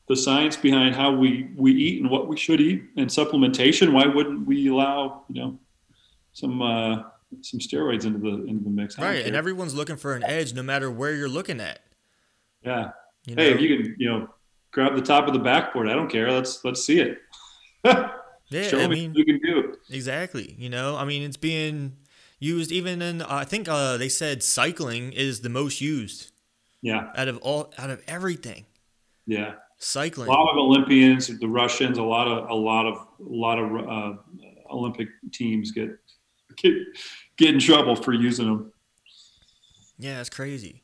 the science behind how we we eat and what we should eat and supplementation. Why wouldn't we allow you know some uh, some steroids into the into the mix? Right, and everyone's looking for an edge no matter where you're looking at. yeah. You know? Hey, if you can, you know, grab the top of the backboard, I don't care. Let's let's see it. (laughs) yeah, Show I me mean, what you can do. exactly. You know, I mean, it's being used even in. I think uh, they said cycling is the most used Yeah, out of all out of everything. yeah. Cycling. A lot of Olympians, the Russians, a lot of a lot of a lot of uh, Olympic teams get get get in trouble for using them. Yeah, it's crazy.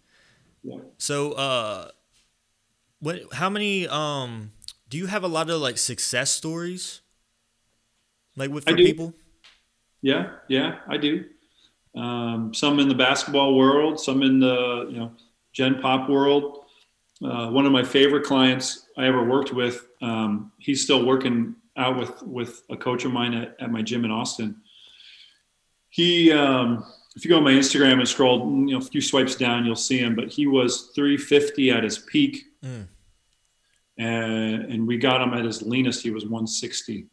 Yeah. So, uh, what? How many? Um, do you have a lot of like success stories, like with for people? Yeah, yeah, I do. Um, some in the basketball world, some in the you know Gen Pop world. Uh, one of my favorite clients I ever worked with. Um, he's still working out with with a coach of mine at, at my gym in Austin. He, um, if you go on my Instagram and scroll, you know, a few swipes down, you'll see him. But he was 350 at his peak, Mm. and and we got him at his leanest. He was 160,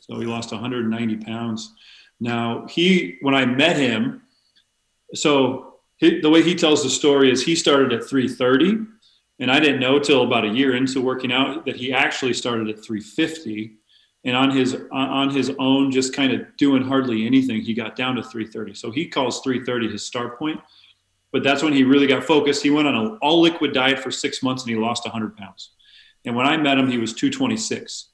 so he lost 190 pounds. Now he, when I met him, so he, the way he tells the story is he started at 330, and I didn't know till about a year into working out that he actually started at 350, and on his on his own, just kind of doing hardly anything, he got down to 330. So he calls 330 his start point, but that's when he really got focused. He went on an all liquid diet for six months and he lost 100 pounds. And when I met him, he was 226,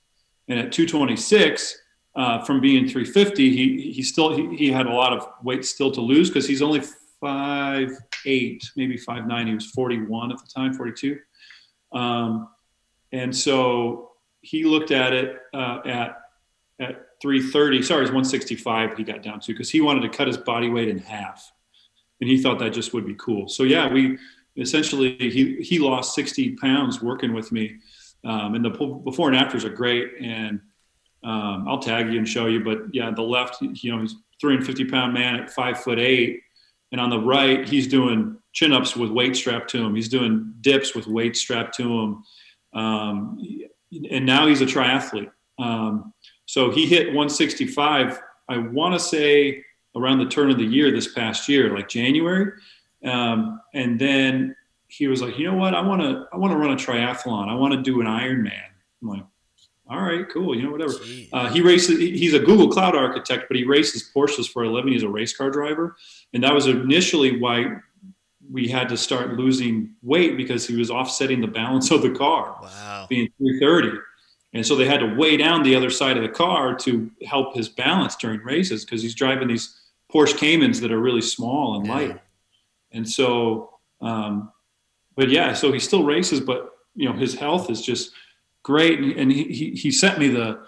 and at 226 uh, from being 350, he he still he, he had a lot of weight still to lose because he's only five eight, maybe five nine. He was 41 at the time, 42. Um, and so he looked at it uh, at at 330. Sorry, it was 165. He got down to because he wanted to cut his body weight in half, and he thought that just would be cool. So yeah, we essentially he he lost 60 pounds working with me, um, and the before and afters are great. And um, I'll tag you and show you. But yeah, the left, you know, he's 350 pound man at five foot eight, and on the right, he's doing chin ups with weight strapped to him. He's doing dips with weight strapped to him, um, and now he's a triathlete. Um, so he hit 165. I want to say around the turn of the year this past year, like January, um, and then he was like, you know what, I want to I want to run a triathlon. I want to do an Ironman. I'm like, all right, cool. You know, whatever. Uh, he races. He's a Google Cloud architect, but he races Porsches for a living. He's a race car driver, and that was initially why we had to start losing weight because he was offsetting the balance of the car, wow. being 330. And so they had to weigh down the other side of the car to help his balance during races because he's driving these Porsche Caymans that are really small and light. And so, um, but yeah, so he still races, but you know his health is just great, and, and he, he, he sent me the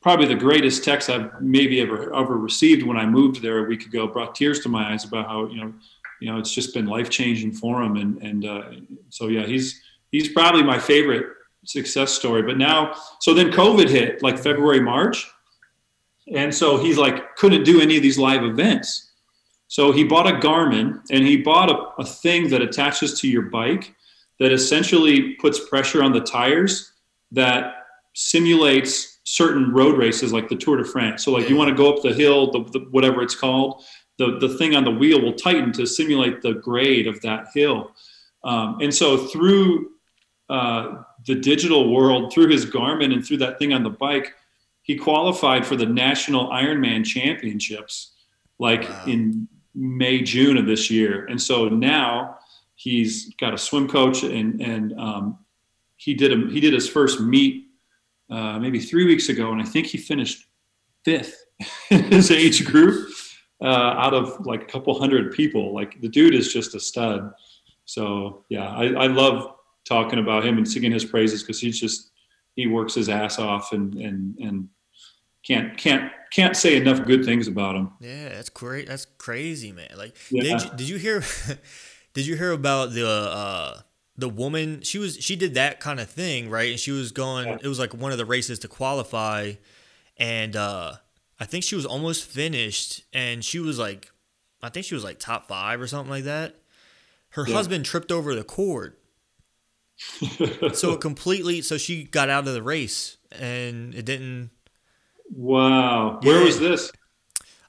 probably the greatest text I've maybe ever ever received when I moved there a week ago. Brought tears to my eyes about how you know you know it's just been life changing for him, and and uh, so yeah, he's he's probably my favorite success story. But now, so then COVID hit like February March, and so he's like couldn't do any of these live events. So he bought a Garmin and he bought a, a thing that attaches to your bike that essentially puts pressure on the tires that simulates certain road races like the Tour de France. So like you want to go up the hill, the, the, whatever it's called, the, the thing on the wheel will tighten to simulate the grade of that hill. Um, and so through uh, the digital world, through his Garmin and through that thing on the bike, he qualified for the national Ironman championships like wow. in May, June of this year. And so now He's got a swim coach, and and um, he did a, he did his first meet uh, maybe three weeks ago, and I think he finished fifth (laughs) in his age group uh, out of like a couple hundred people. Like the dude is just a stud. So yeah, I, I love talking about him and singing his praises because he's just he works his ass off and and and can't can't can't say enough good things about him. Yeah, that's great. That's crazy, man. Like, yeah. did you, did you hear? (laughs) Did you hear about the uh the woman? She was she did that kind of thing, right? And she was going. It was like one of the races to qualify, and uh I think she was almost finished, and she was like, I think she was like top five or something like that. Her yeah. husband tripped over the cord. (laughs) so it completely so she got out of the race and it didn't wow where was this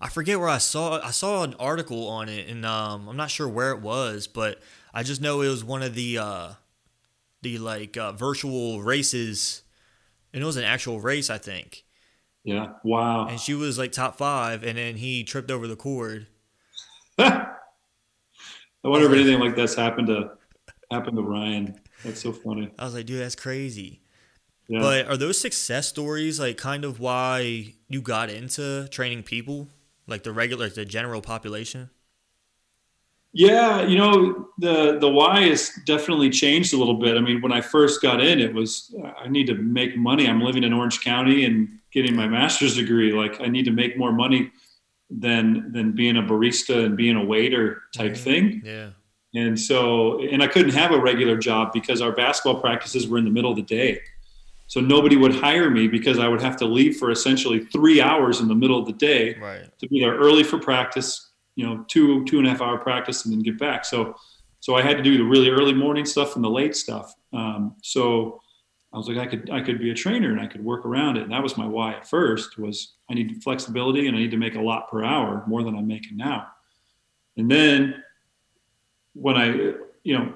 I forget where I saw I saw an article on it, and um, I'm not sure where it was, but I just know it was one of the uh, the like uh, virtual races, and it was an actual race, I think. Yeah. Wow. And she was like top five, and then he tripped over the cord. (laughs) I wonder if anything like that's happened to happened to Ryan. That's so funny. I was like, dude, that's crazy. Yeah. But are those success stories like kind of why you got into training people? like the regular, the general population? Yeah, you know the the why has definitely changed a little bit. I mean, when I first got in, it was I need to make money. I'm living in Orange County and getting my master's degree. Like I need to make more money than than being a barista and being a waiter type mm-hmm. thing. Yeah. And so, and I couldn't have a regular job because our basketball practices were in the middle of the day. So nobody would hire me because I would have to leave for essentially three hours in the middle of the day right. to be there early for practice, you know, two, two and a half hour practice and then get back. So, so I had to do the really early morning stuff and the late stuff. Um, so I was like, I could, I could be a trainer and I could work around it. And that was my why at first was I need flexibility and I need to make a lot per hour more than I'm making now. And then when I, you know,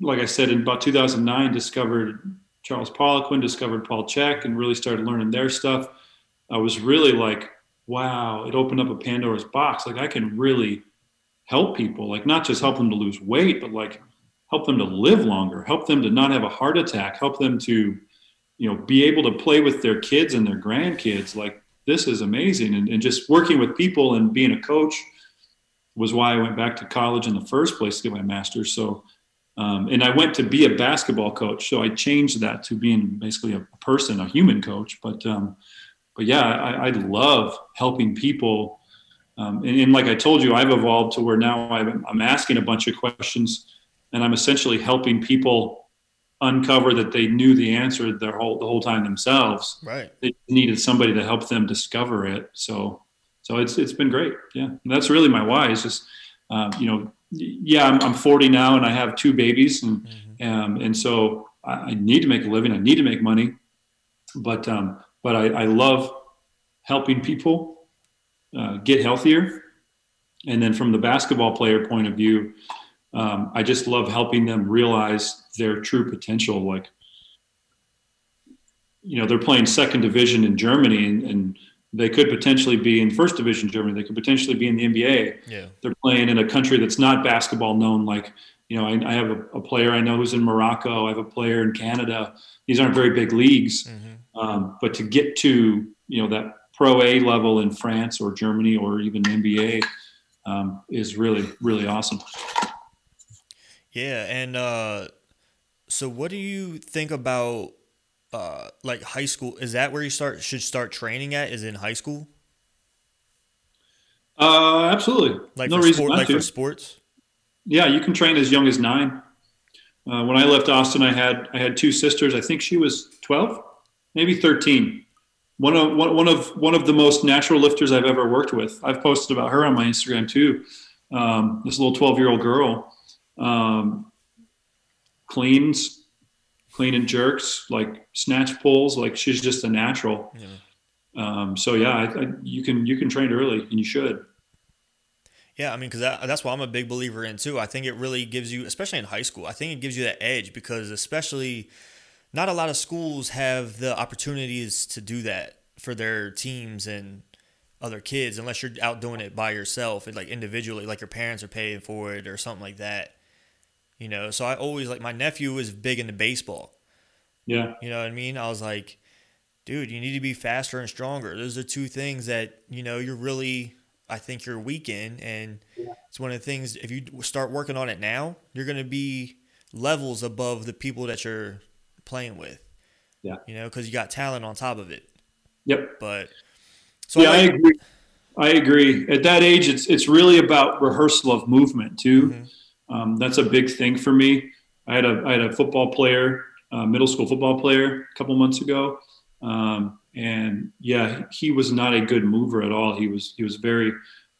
like I said, in about 2009, discovered Charles Poliquin, discovered Paul Chek, and really started learning their stuff. I was really like, wow, it opened up a Pandora's box. Like I can really help people, like not just help them to lose weight, but like help them to live longer, help them to not have a heart attack, help them to, you know, be able to play with their kids and their grandkids. Like this is amazing. And, and just working with people and being a coach was why I went back to college in the first place to get my master's. So Um, and I went to be a basketball coach, so I changed that to being basically a person, a human coach. But um, but yeah, I, I, love helping people. Um, and, and, like I told you, I've evolved to where now I'm, I'm asking a bunch of questions, and I'm essentially helping people uncover that they knew the answer their whole the whole time themselves. Right. They needed somebody to help them discover it. So so it's it's been great. Yeah, and that's really my why. Is just um, you know, yeah, I'm, I'm 40 now and I have two babies, and mm-hmm. um, and so I, I, need to make a living. I need to make money, but um, but I, I love helping people uh, get healthier. And then from the basketball player point of view, um, I just love helping them realize their true potential. Like, you know, they're playing second division in Germany and, and they could potentially be in first division Germany. They could potentially be in the NBA. Yeah. They're playing in a country that's not basketball known. Like, you know, I, I have a, a, player I know who's in Morocco. I have a player in Canada. These aren't very big leagues, mm-hmm. um, but to get to you know that pro A level in France or Germany or even NBA um, is really really awesome. Yeah, and uh, so what do you think about uh, like high school? Is that where you start should start training at? Is in high school? Uh, absolutely. Like no reason sport, not like to. for sports. Yeah, you can train as young as nine. Uh, when I left Austin, I had I had two sisters. I think she was twelve, maybe thirteen. One of one, one of one of the most natural lifters I've ever worked with. I've posted about her on my Instagram too. Um, this little twelve year old girl um, cleans clean and jerks, like snatch pulls. Like she's just a natural. Yeah. Um, so yeah, I, I, you can you can train early, and you should. Yeah, I mean, because that, that's what I'm a big believer in too. I think it really gives you, especially in high school, I think it gives you that edge because especially not a lot of schools have the opportunities to do that for their teams and other kids unless you're out doing it by yourself and like individually, like your parents are paying for it or something like that. You know, so I always like my nephew was big into baseball. Yeah. You know what I mean? I was like, dude, you need to be faster and stronger. Those are two things that, you know, you're really I think you're weak in and yeah. it's one of the things if you start working on it now, you're going to be levels above the people that you're playing with. Yeah. You know, cuz you got talent on top of it. Yep. But so Yeah, I, I agree. I agree. At that age it's it's really about rehearsal of movement too. Mm-hmm um, that's a big thing for me. I had a I had a football player, a middle school football player, a couple months ago, um, and yeah, he was not a good mover at all. He was he was very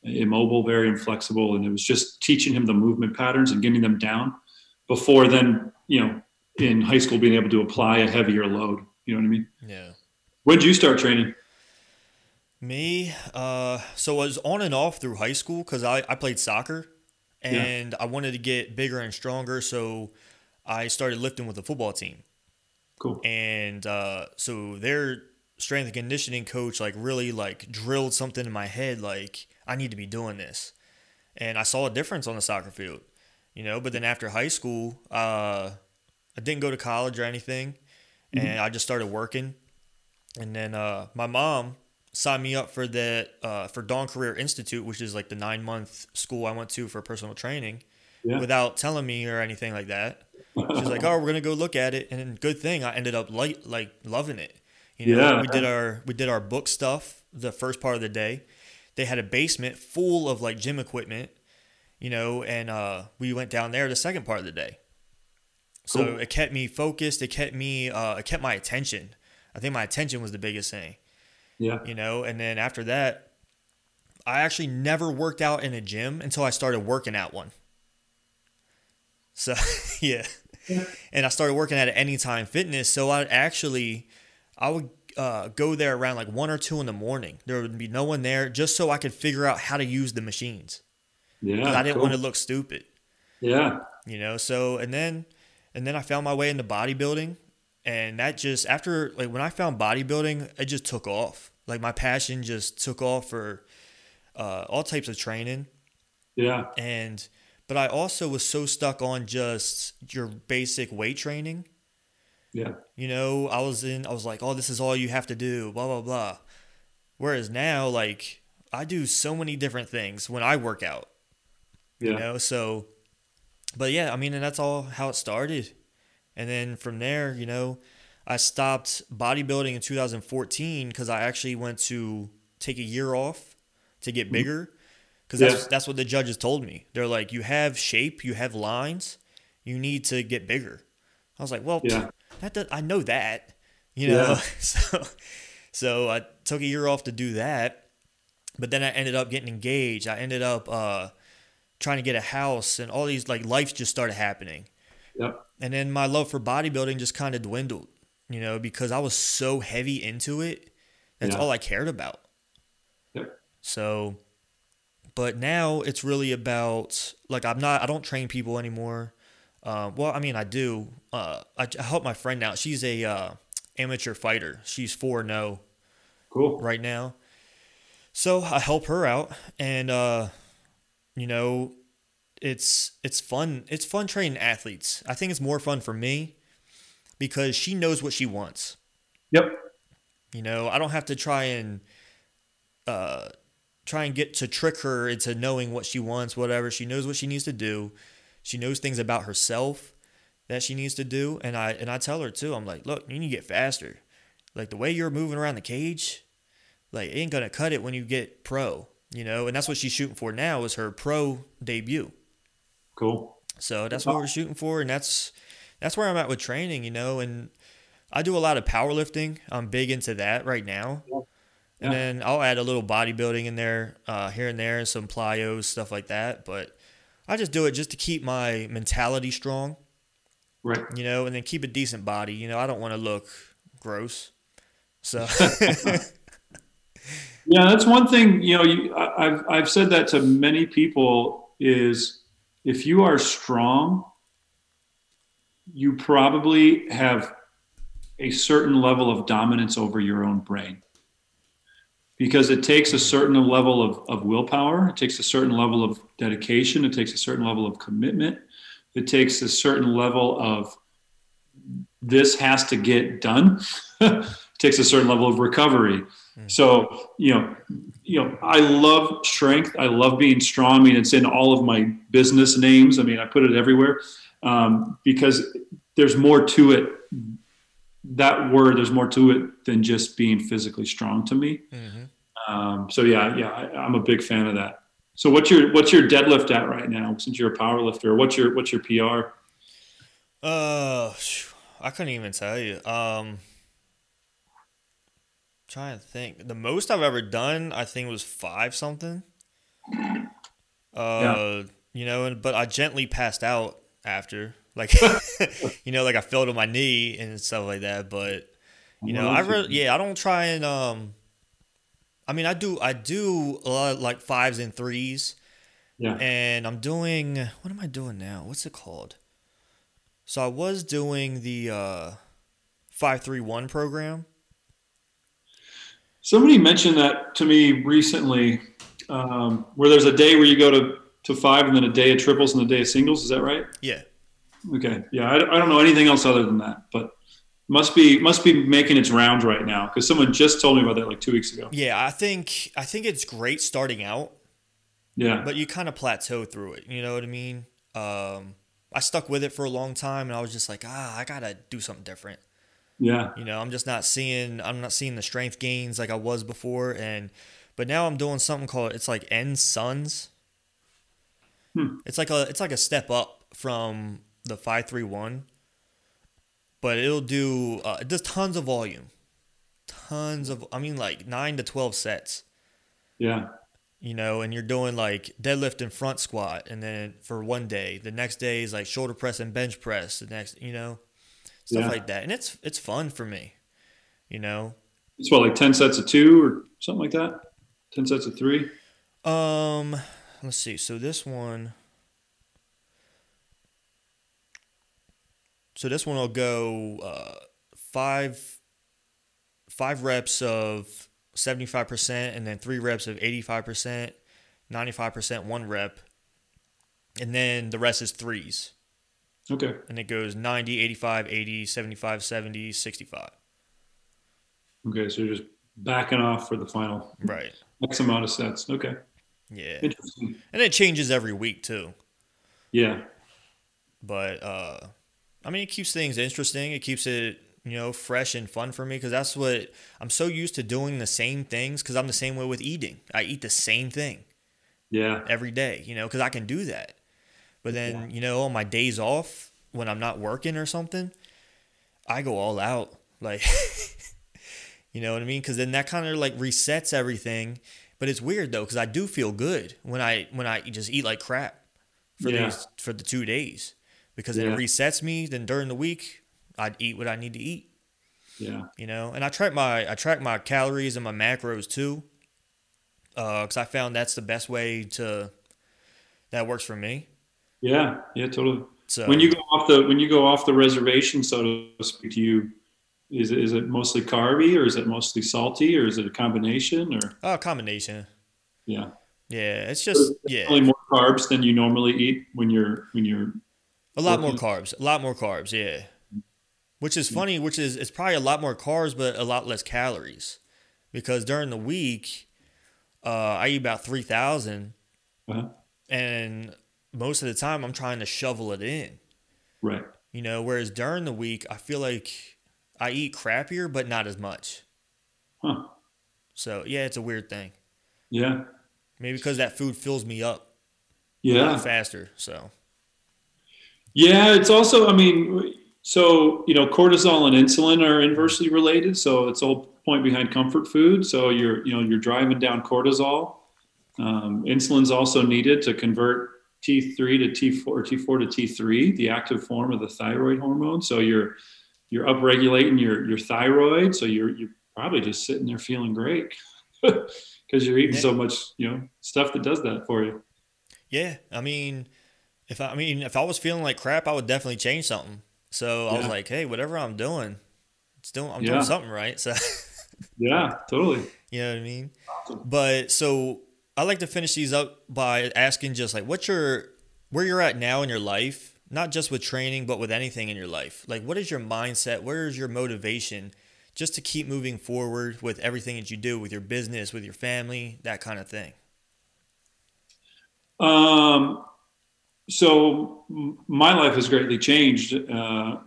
immobile, very inflexible, and it was just teaching him the movement patterns and getting them down before then, you know, in high school being able to apply a heavier load. You know what I mean? Yeah. When did you start training? Me, uh, so I was on and off through high school because I, I played soccer and yeah. I wanted to get bigger and stronger, so I started lifting with the football team. Cool. And uh, so their strength and conditioning coach like really like drilled something in my head like I need to be doing this, and I saw a difference on the soccer field, you know. But then after high school, uh, I didn't go to college or anything, mm-hmm. and I just started working. And then uh, my mom signed me up for the uh, for Dawn Career Institute, which is like the nine month school I went to for personal training, yeah. without telling me or anything like that. She's like, "Oh, we're gonna go look at it," and good thing I ended up like like loving it. You know, yeah. we did our we did our book stuff the first part of the day. They had a basement full of like gym equipment, you know, and uh, we went down there the second part of the day. So cool. it kept me focused. It kept me. Uh, it kept my attention. I think my attention was the biggest thing. Yeah. You know, and then after that, I actually never worked out in a gym until I started working at one. So, (laughs) yeah. And I started working at Anytime Fitness. So I actually, I would uh, go there around like one or two in the morning. There would be no one there just so I could figure out how to use the machines. Yeah. I didn't cool. want to look stupid. Yeah. You know, so, and then, and then I found my way into bodybuilding and that just after like when I found bodybuilding, it just took off. Like my passion just took off for uh, all types of training. Yeah. And but I also was so stuck on just your basic weight training. Yeah. You know, I was in I was like, "Oh, this is all you have to do, blah blah blah." Whereas now like I do so many different things when I work out. Yeah. You know, so but yeah, I mean, and that's all how it started. And then from there, you know, I stopped bodybuilding in 2014 because I actually went to take a year off to get bigger. Because that's, Yeah. that's what the judges told me. They're like, you have shape, you have lines, you need to get bigger. I was like, well, Yeah. that does, I know that, you know. Yeah. (laughs) So, so I took a year off to do that, but then I ended up getting engaged. I ended up uh, trying to get a house, and all these like life just started happening. Yep. And then my love for bodybuilding just kind of dwindled, you know, because I was so heavy into it. That's Yeah. all I cared about. Yep. So, but now it's really about like I'm not I don't train people anymore. Uh, well, I mean I do. Uh, I, I help my friend out. She's a uh, amateur fighter. She's four no Cool. right now. So I help her out, and uh, you know, it's it's fun. It's fun training athletes. I think it's more fun for me because she knows what she wants. Yep. You know, I don't have to try and uh, try and get to trick her into knowing what she wants, whatever. She knows what she needs to do. She knows things about herself that she needs to do, and I and I tell her too. I'm like, look, you need to get faster. Like the way you're moving around the cage, like it ain't gonna cut it when you get pro. You know, and that's what she's shooting for now is her pro debut. Cool. So that's what we're shooting for, and that's that's where I'm at with training, you know. And I do a lot of powerlifting. I'm big into that right now. Yeah. And then I'll add a little bodybuilding in there, uh, here and there, and some plyos, stuff like that. But I just do it just to keep my mentality strong, Right. you know, and then keep a decent body. You know, I don't want to look gross. So (laughs) (laughs) Yeah, that's one thing. You know, you, I, I've I've said that to many people is if you are strong, you probably have a certain level of dominance over your own brain. Because it takes a certain level of, of willpower it takes a certain level of dedication it takes a certain level of commitment it takes a certain level of this has to get done (laughs) it takes a certain level of recovery so you know you know i love strength. I love being strong. I mean it's in all of my business names. I mean i put it everywhere um, because there's more to it. That word there's more to it than just being physically strong to me. Mhm. um, so yeah yeah I, i'm a big fan of that. So what's your what's your deadlift at right now since you're a power lifter? What's your what's your pr Uh, I couldn't even tell you. Um, trying to think. The most I've ever done, I think, was five something. Uh, you know, and but I gently passed out after, like, (laughs) you know, like I fell to my knee and stuff like that. But you know, I really, yeah, I don't try and um. I mean, I do, I do a lot of like fives and threes yeah and I'm doing what am I doing now? What's it called? So I was doing the uh, five three one program. Somebody mentioned that to me recently, um, where there's a day where you go to, to five and then a day of triples and a day of singles. Is that right? Yeah, Okay. Yeah. I, I don't know anything else other than that, but must be must be making its rounds right now because someone just told me about that like two weeks ago. yeah. I think I think it's great starting out, Yeah. but you kind of plateau through it. You know what I mean? Um, I stuck with it for a long time, and I was just like, ah, I gotta do something different. Yeah. You know, I'm just not seeing I'm not seeing the strength gains like I was before, and but now I'm doing something called it's like nSuns. Hmm. It's like a it's like a step up from the five three one, but it'll do uh, it does tons of volume, tons of I mean like nine to twelve sets. Yeah. You know, and you're doing like deadlift and front squat, and then for one day, the next day is like shoulder press and bench press. The next, you know, stuff Yeah. like that, and it's it's fun for me. You know, It's what like ten sets of two or something like that. Ten sets of three. Um, let's see. So this one. So this one will go uh, five five reps of seventy five percent, and then three reps of eighty five percent, ninety five percent one rep, and then the rest is threes, Okay. and it goes 90, 85, 80, 75, 70, 65. Okay. So you're just backing off for the final Right. X amount of sets. Okay. Yeah, Interesting. and it changes every week too. Yeah. but uh, I mean, it keeps things interesting. It keeps it you know fresh and fun for me because that's what I'm so used to doing the same things because I'm the same way with eating. I eat the same thing Yeah. every day, you know, because I can do that. But then, you know, on my days off when I'm not working or something, I go all out. Like, (laughs) you know what I mean? Because then that kind of like resets everything. But it's weird though, because I do feel good when I when I just eat like crap for Yeah. these for the two days, because Yeah. it resets me. Then during the week, I'd eat what I need to eat Yeah. you know and i track my i track my calories and my macros too uh, because i found that's the best way to that works for me Yeah. Yeah. Totally. so when you go off the when you go off the reservation, so to speak, to you, is it, is it mostly carby or is it mostly salty or is it a combination or oh a combination yeah? yeah it's just yeah Probably more carbs than you normally eat when you're when you're a lot more carbs a lot more carbs yeah which is funny which is it's probably a lot more carbs but a lot less calories because during the week uh, i eat about 3000 uh, and most of the time i'm trying to shovel it in right. You know, whereas during the week, I feel like I eat crappier, but not as much. Huh. So yeah, it's a weird thing. Yeah. Maybe because that food fills me up Yeah. faster. So Yeah, it's also, I mean, so, you know, cortisol and insulin are inversely related. So it's all point behind comfort food. So you're, you know, you're driving down cortisol. Um, insulin's also needed to convert T3 to T4 or T4 to T3, the active form of the thyroid hormone. So you're, you're upregulating your, your thyroid. So you're, you're probably just sitting there feeling great (laughs) because you're eating Yeah. so much, you know, stuff that does that for you. yeah, I mean, if I, I mean if I was feeling like crap, I would definitely change something. So I was like, hey, whatever I'm doing, it's doing I'm Yeah. doing something right. (laughs) So Yeah, totally. you know what I mean. But so I like to finish these up by asking just like what's your where you're at now in your life, not just with training, but with anything in your life. Like what is your mindset? Where is your motivation just to keep moving forward with everything that you do with your business, with your family, that kind of thing. Um, so my life has greatly changed. Uh,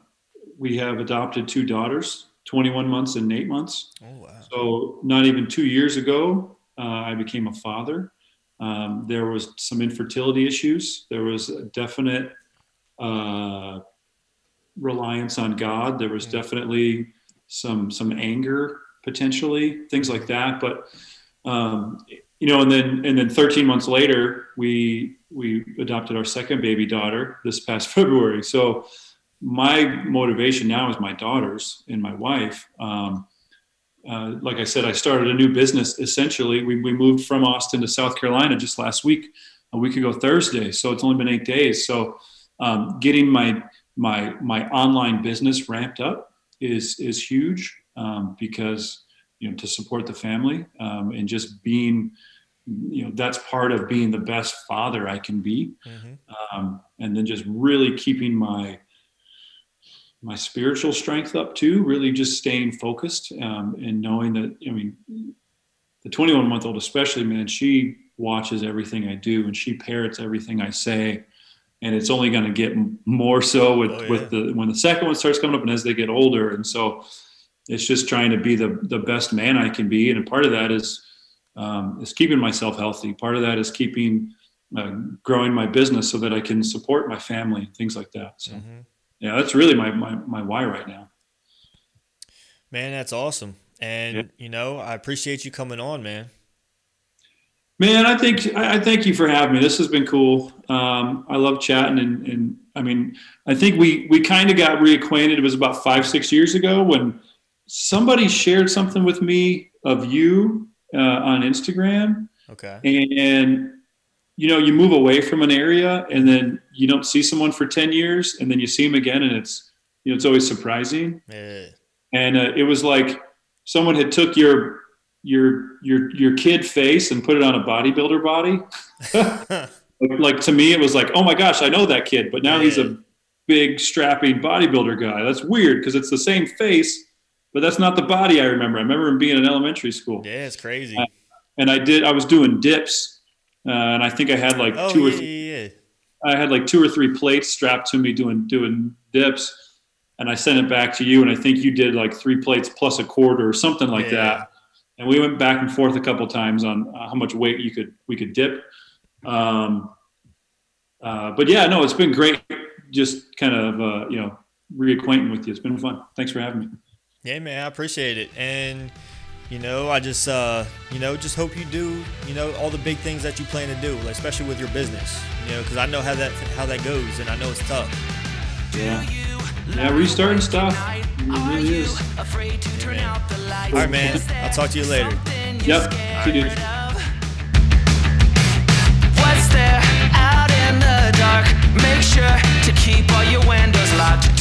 we have adopted two daughters, 21 months and eight months. Oh wow. So not even two years ago, I became a father. Um, there was some infertility issues. There was a definite uh, reliance on God. There was Mm. definitely some some anger potentially, things like that. But um, you know, and then and then 13 months later, we we adopted our second baby daughter this past (laughs) February. So my motivation now is my daughters and my wife. Um, uh, like I said, I started a new business. Essentially, we, we moved from Austin to South Carolina just last week, a week ago Thursday. So it's only been eight days. So um, getting my my my online business ramped up is is huge um, because you know to support the family um, and just being you know that's part of being the best father I can be hmm um, and then just really keeping my my spiritual strength up too really just staying focused um, and knowing that i mean the 21 month old especially man she watches everything i do and she parrots everything i say and it's only going to get more so with, Oh, yeah. with the when the second one starts coming up and as they get older and so it's just trying to be the the best man i can be and a part of that is um, is keeping myself healthy part of that is keeping uh, growing my business so that I can support my family, things like that. So, hmm yeah, that's really my, my, my why right now. Man, that's awesome. And Yeah. you know, I appreciate you coming on, man. Man, I think I I thank you for having me. This has been cool. Um, I love chatting, and, and I mean, I think we we kind of got reacquainted. It was about five six years ago when somebody shared something with me of you uh, on Instagram, Okay. and you know, you move away from an area, and then you don't see someone for ten years, and then you see them again, and it's you know, it's always surprising. Yeah. and uh, it was like someone had took your your your your kid face and put it on a bodybuilder body (laughs) like, like, to me it was like oh my gosh i know that kid but now he's a big strapping bodybuilder guy that's weird because it's the same face but that's not the body i remember i remember him being in elementary school yeah, it's crazy. and i did i was doing dips uh, and i think i had like oh two or yeah, three yeah, yeah. I had like two or three plates strapped to me doing doing dips, and I sent it back to you, and I think you did like three plates plus a quarter or something like that. And we went back and forth a couple times on uh, how much weight you could we could dip. Um, uh, but yeah, no, it's been great. Just kind of uh, you know reacquainting with you. It's been fun. Thanks for having me. Yeah, man, I appreciate it. And you know, I just uh, you know, just hope you do, you know, all the big things that you plan to do, like especially with your business. You know, because I know how that how that goes, and I know it's tough. Yeah. Yeah, restarting stuff. It really is. Yeah, all right, man. I'll talk to you later. Yep. See you, dude. What's there out in the dark? Make sure to keep all your windows locked.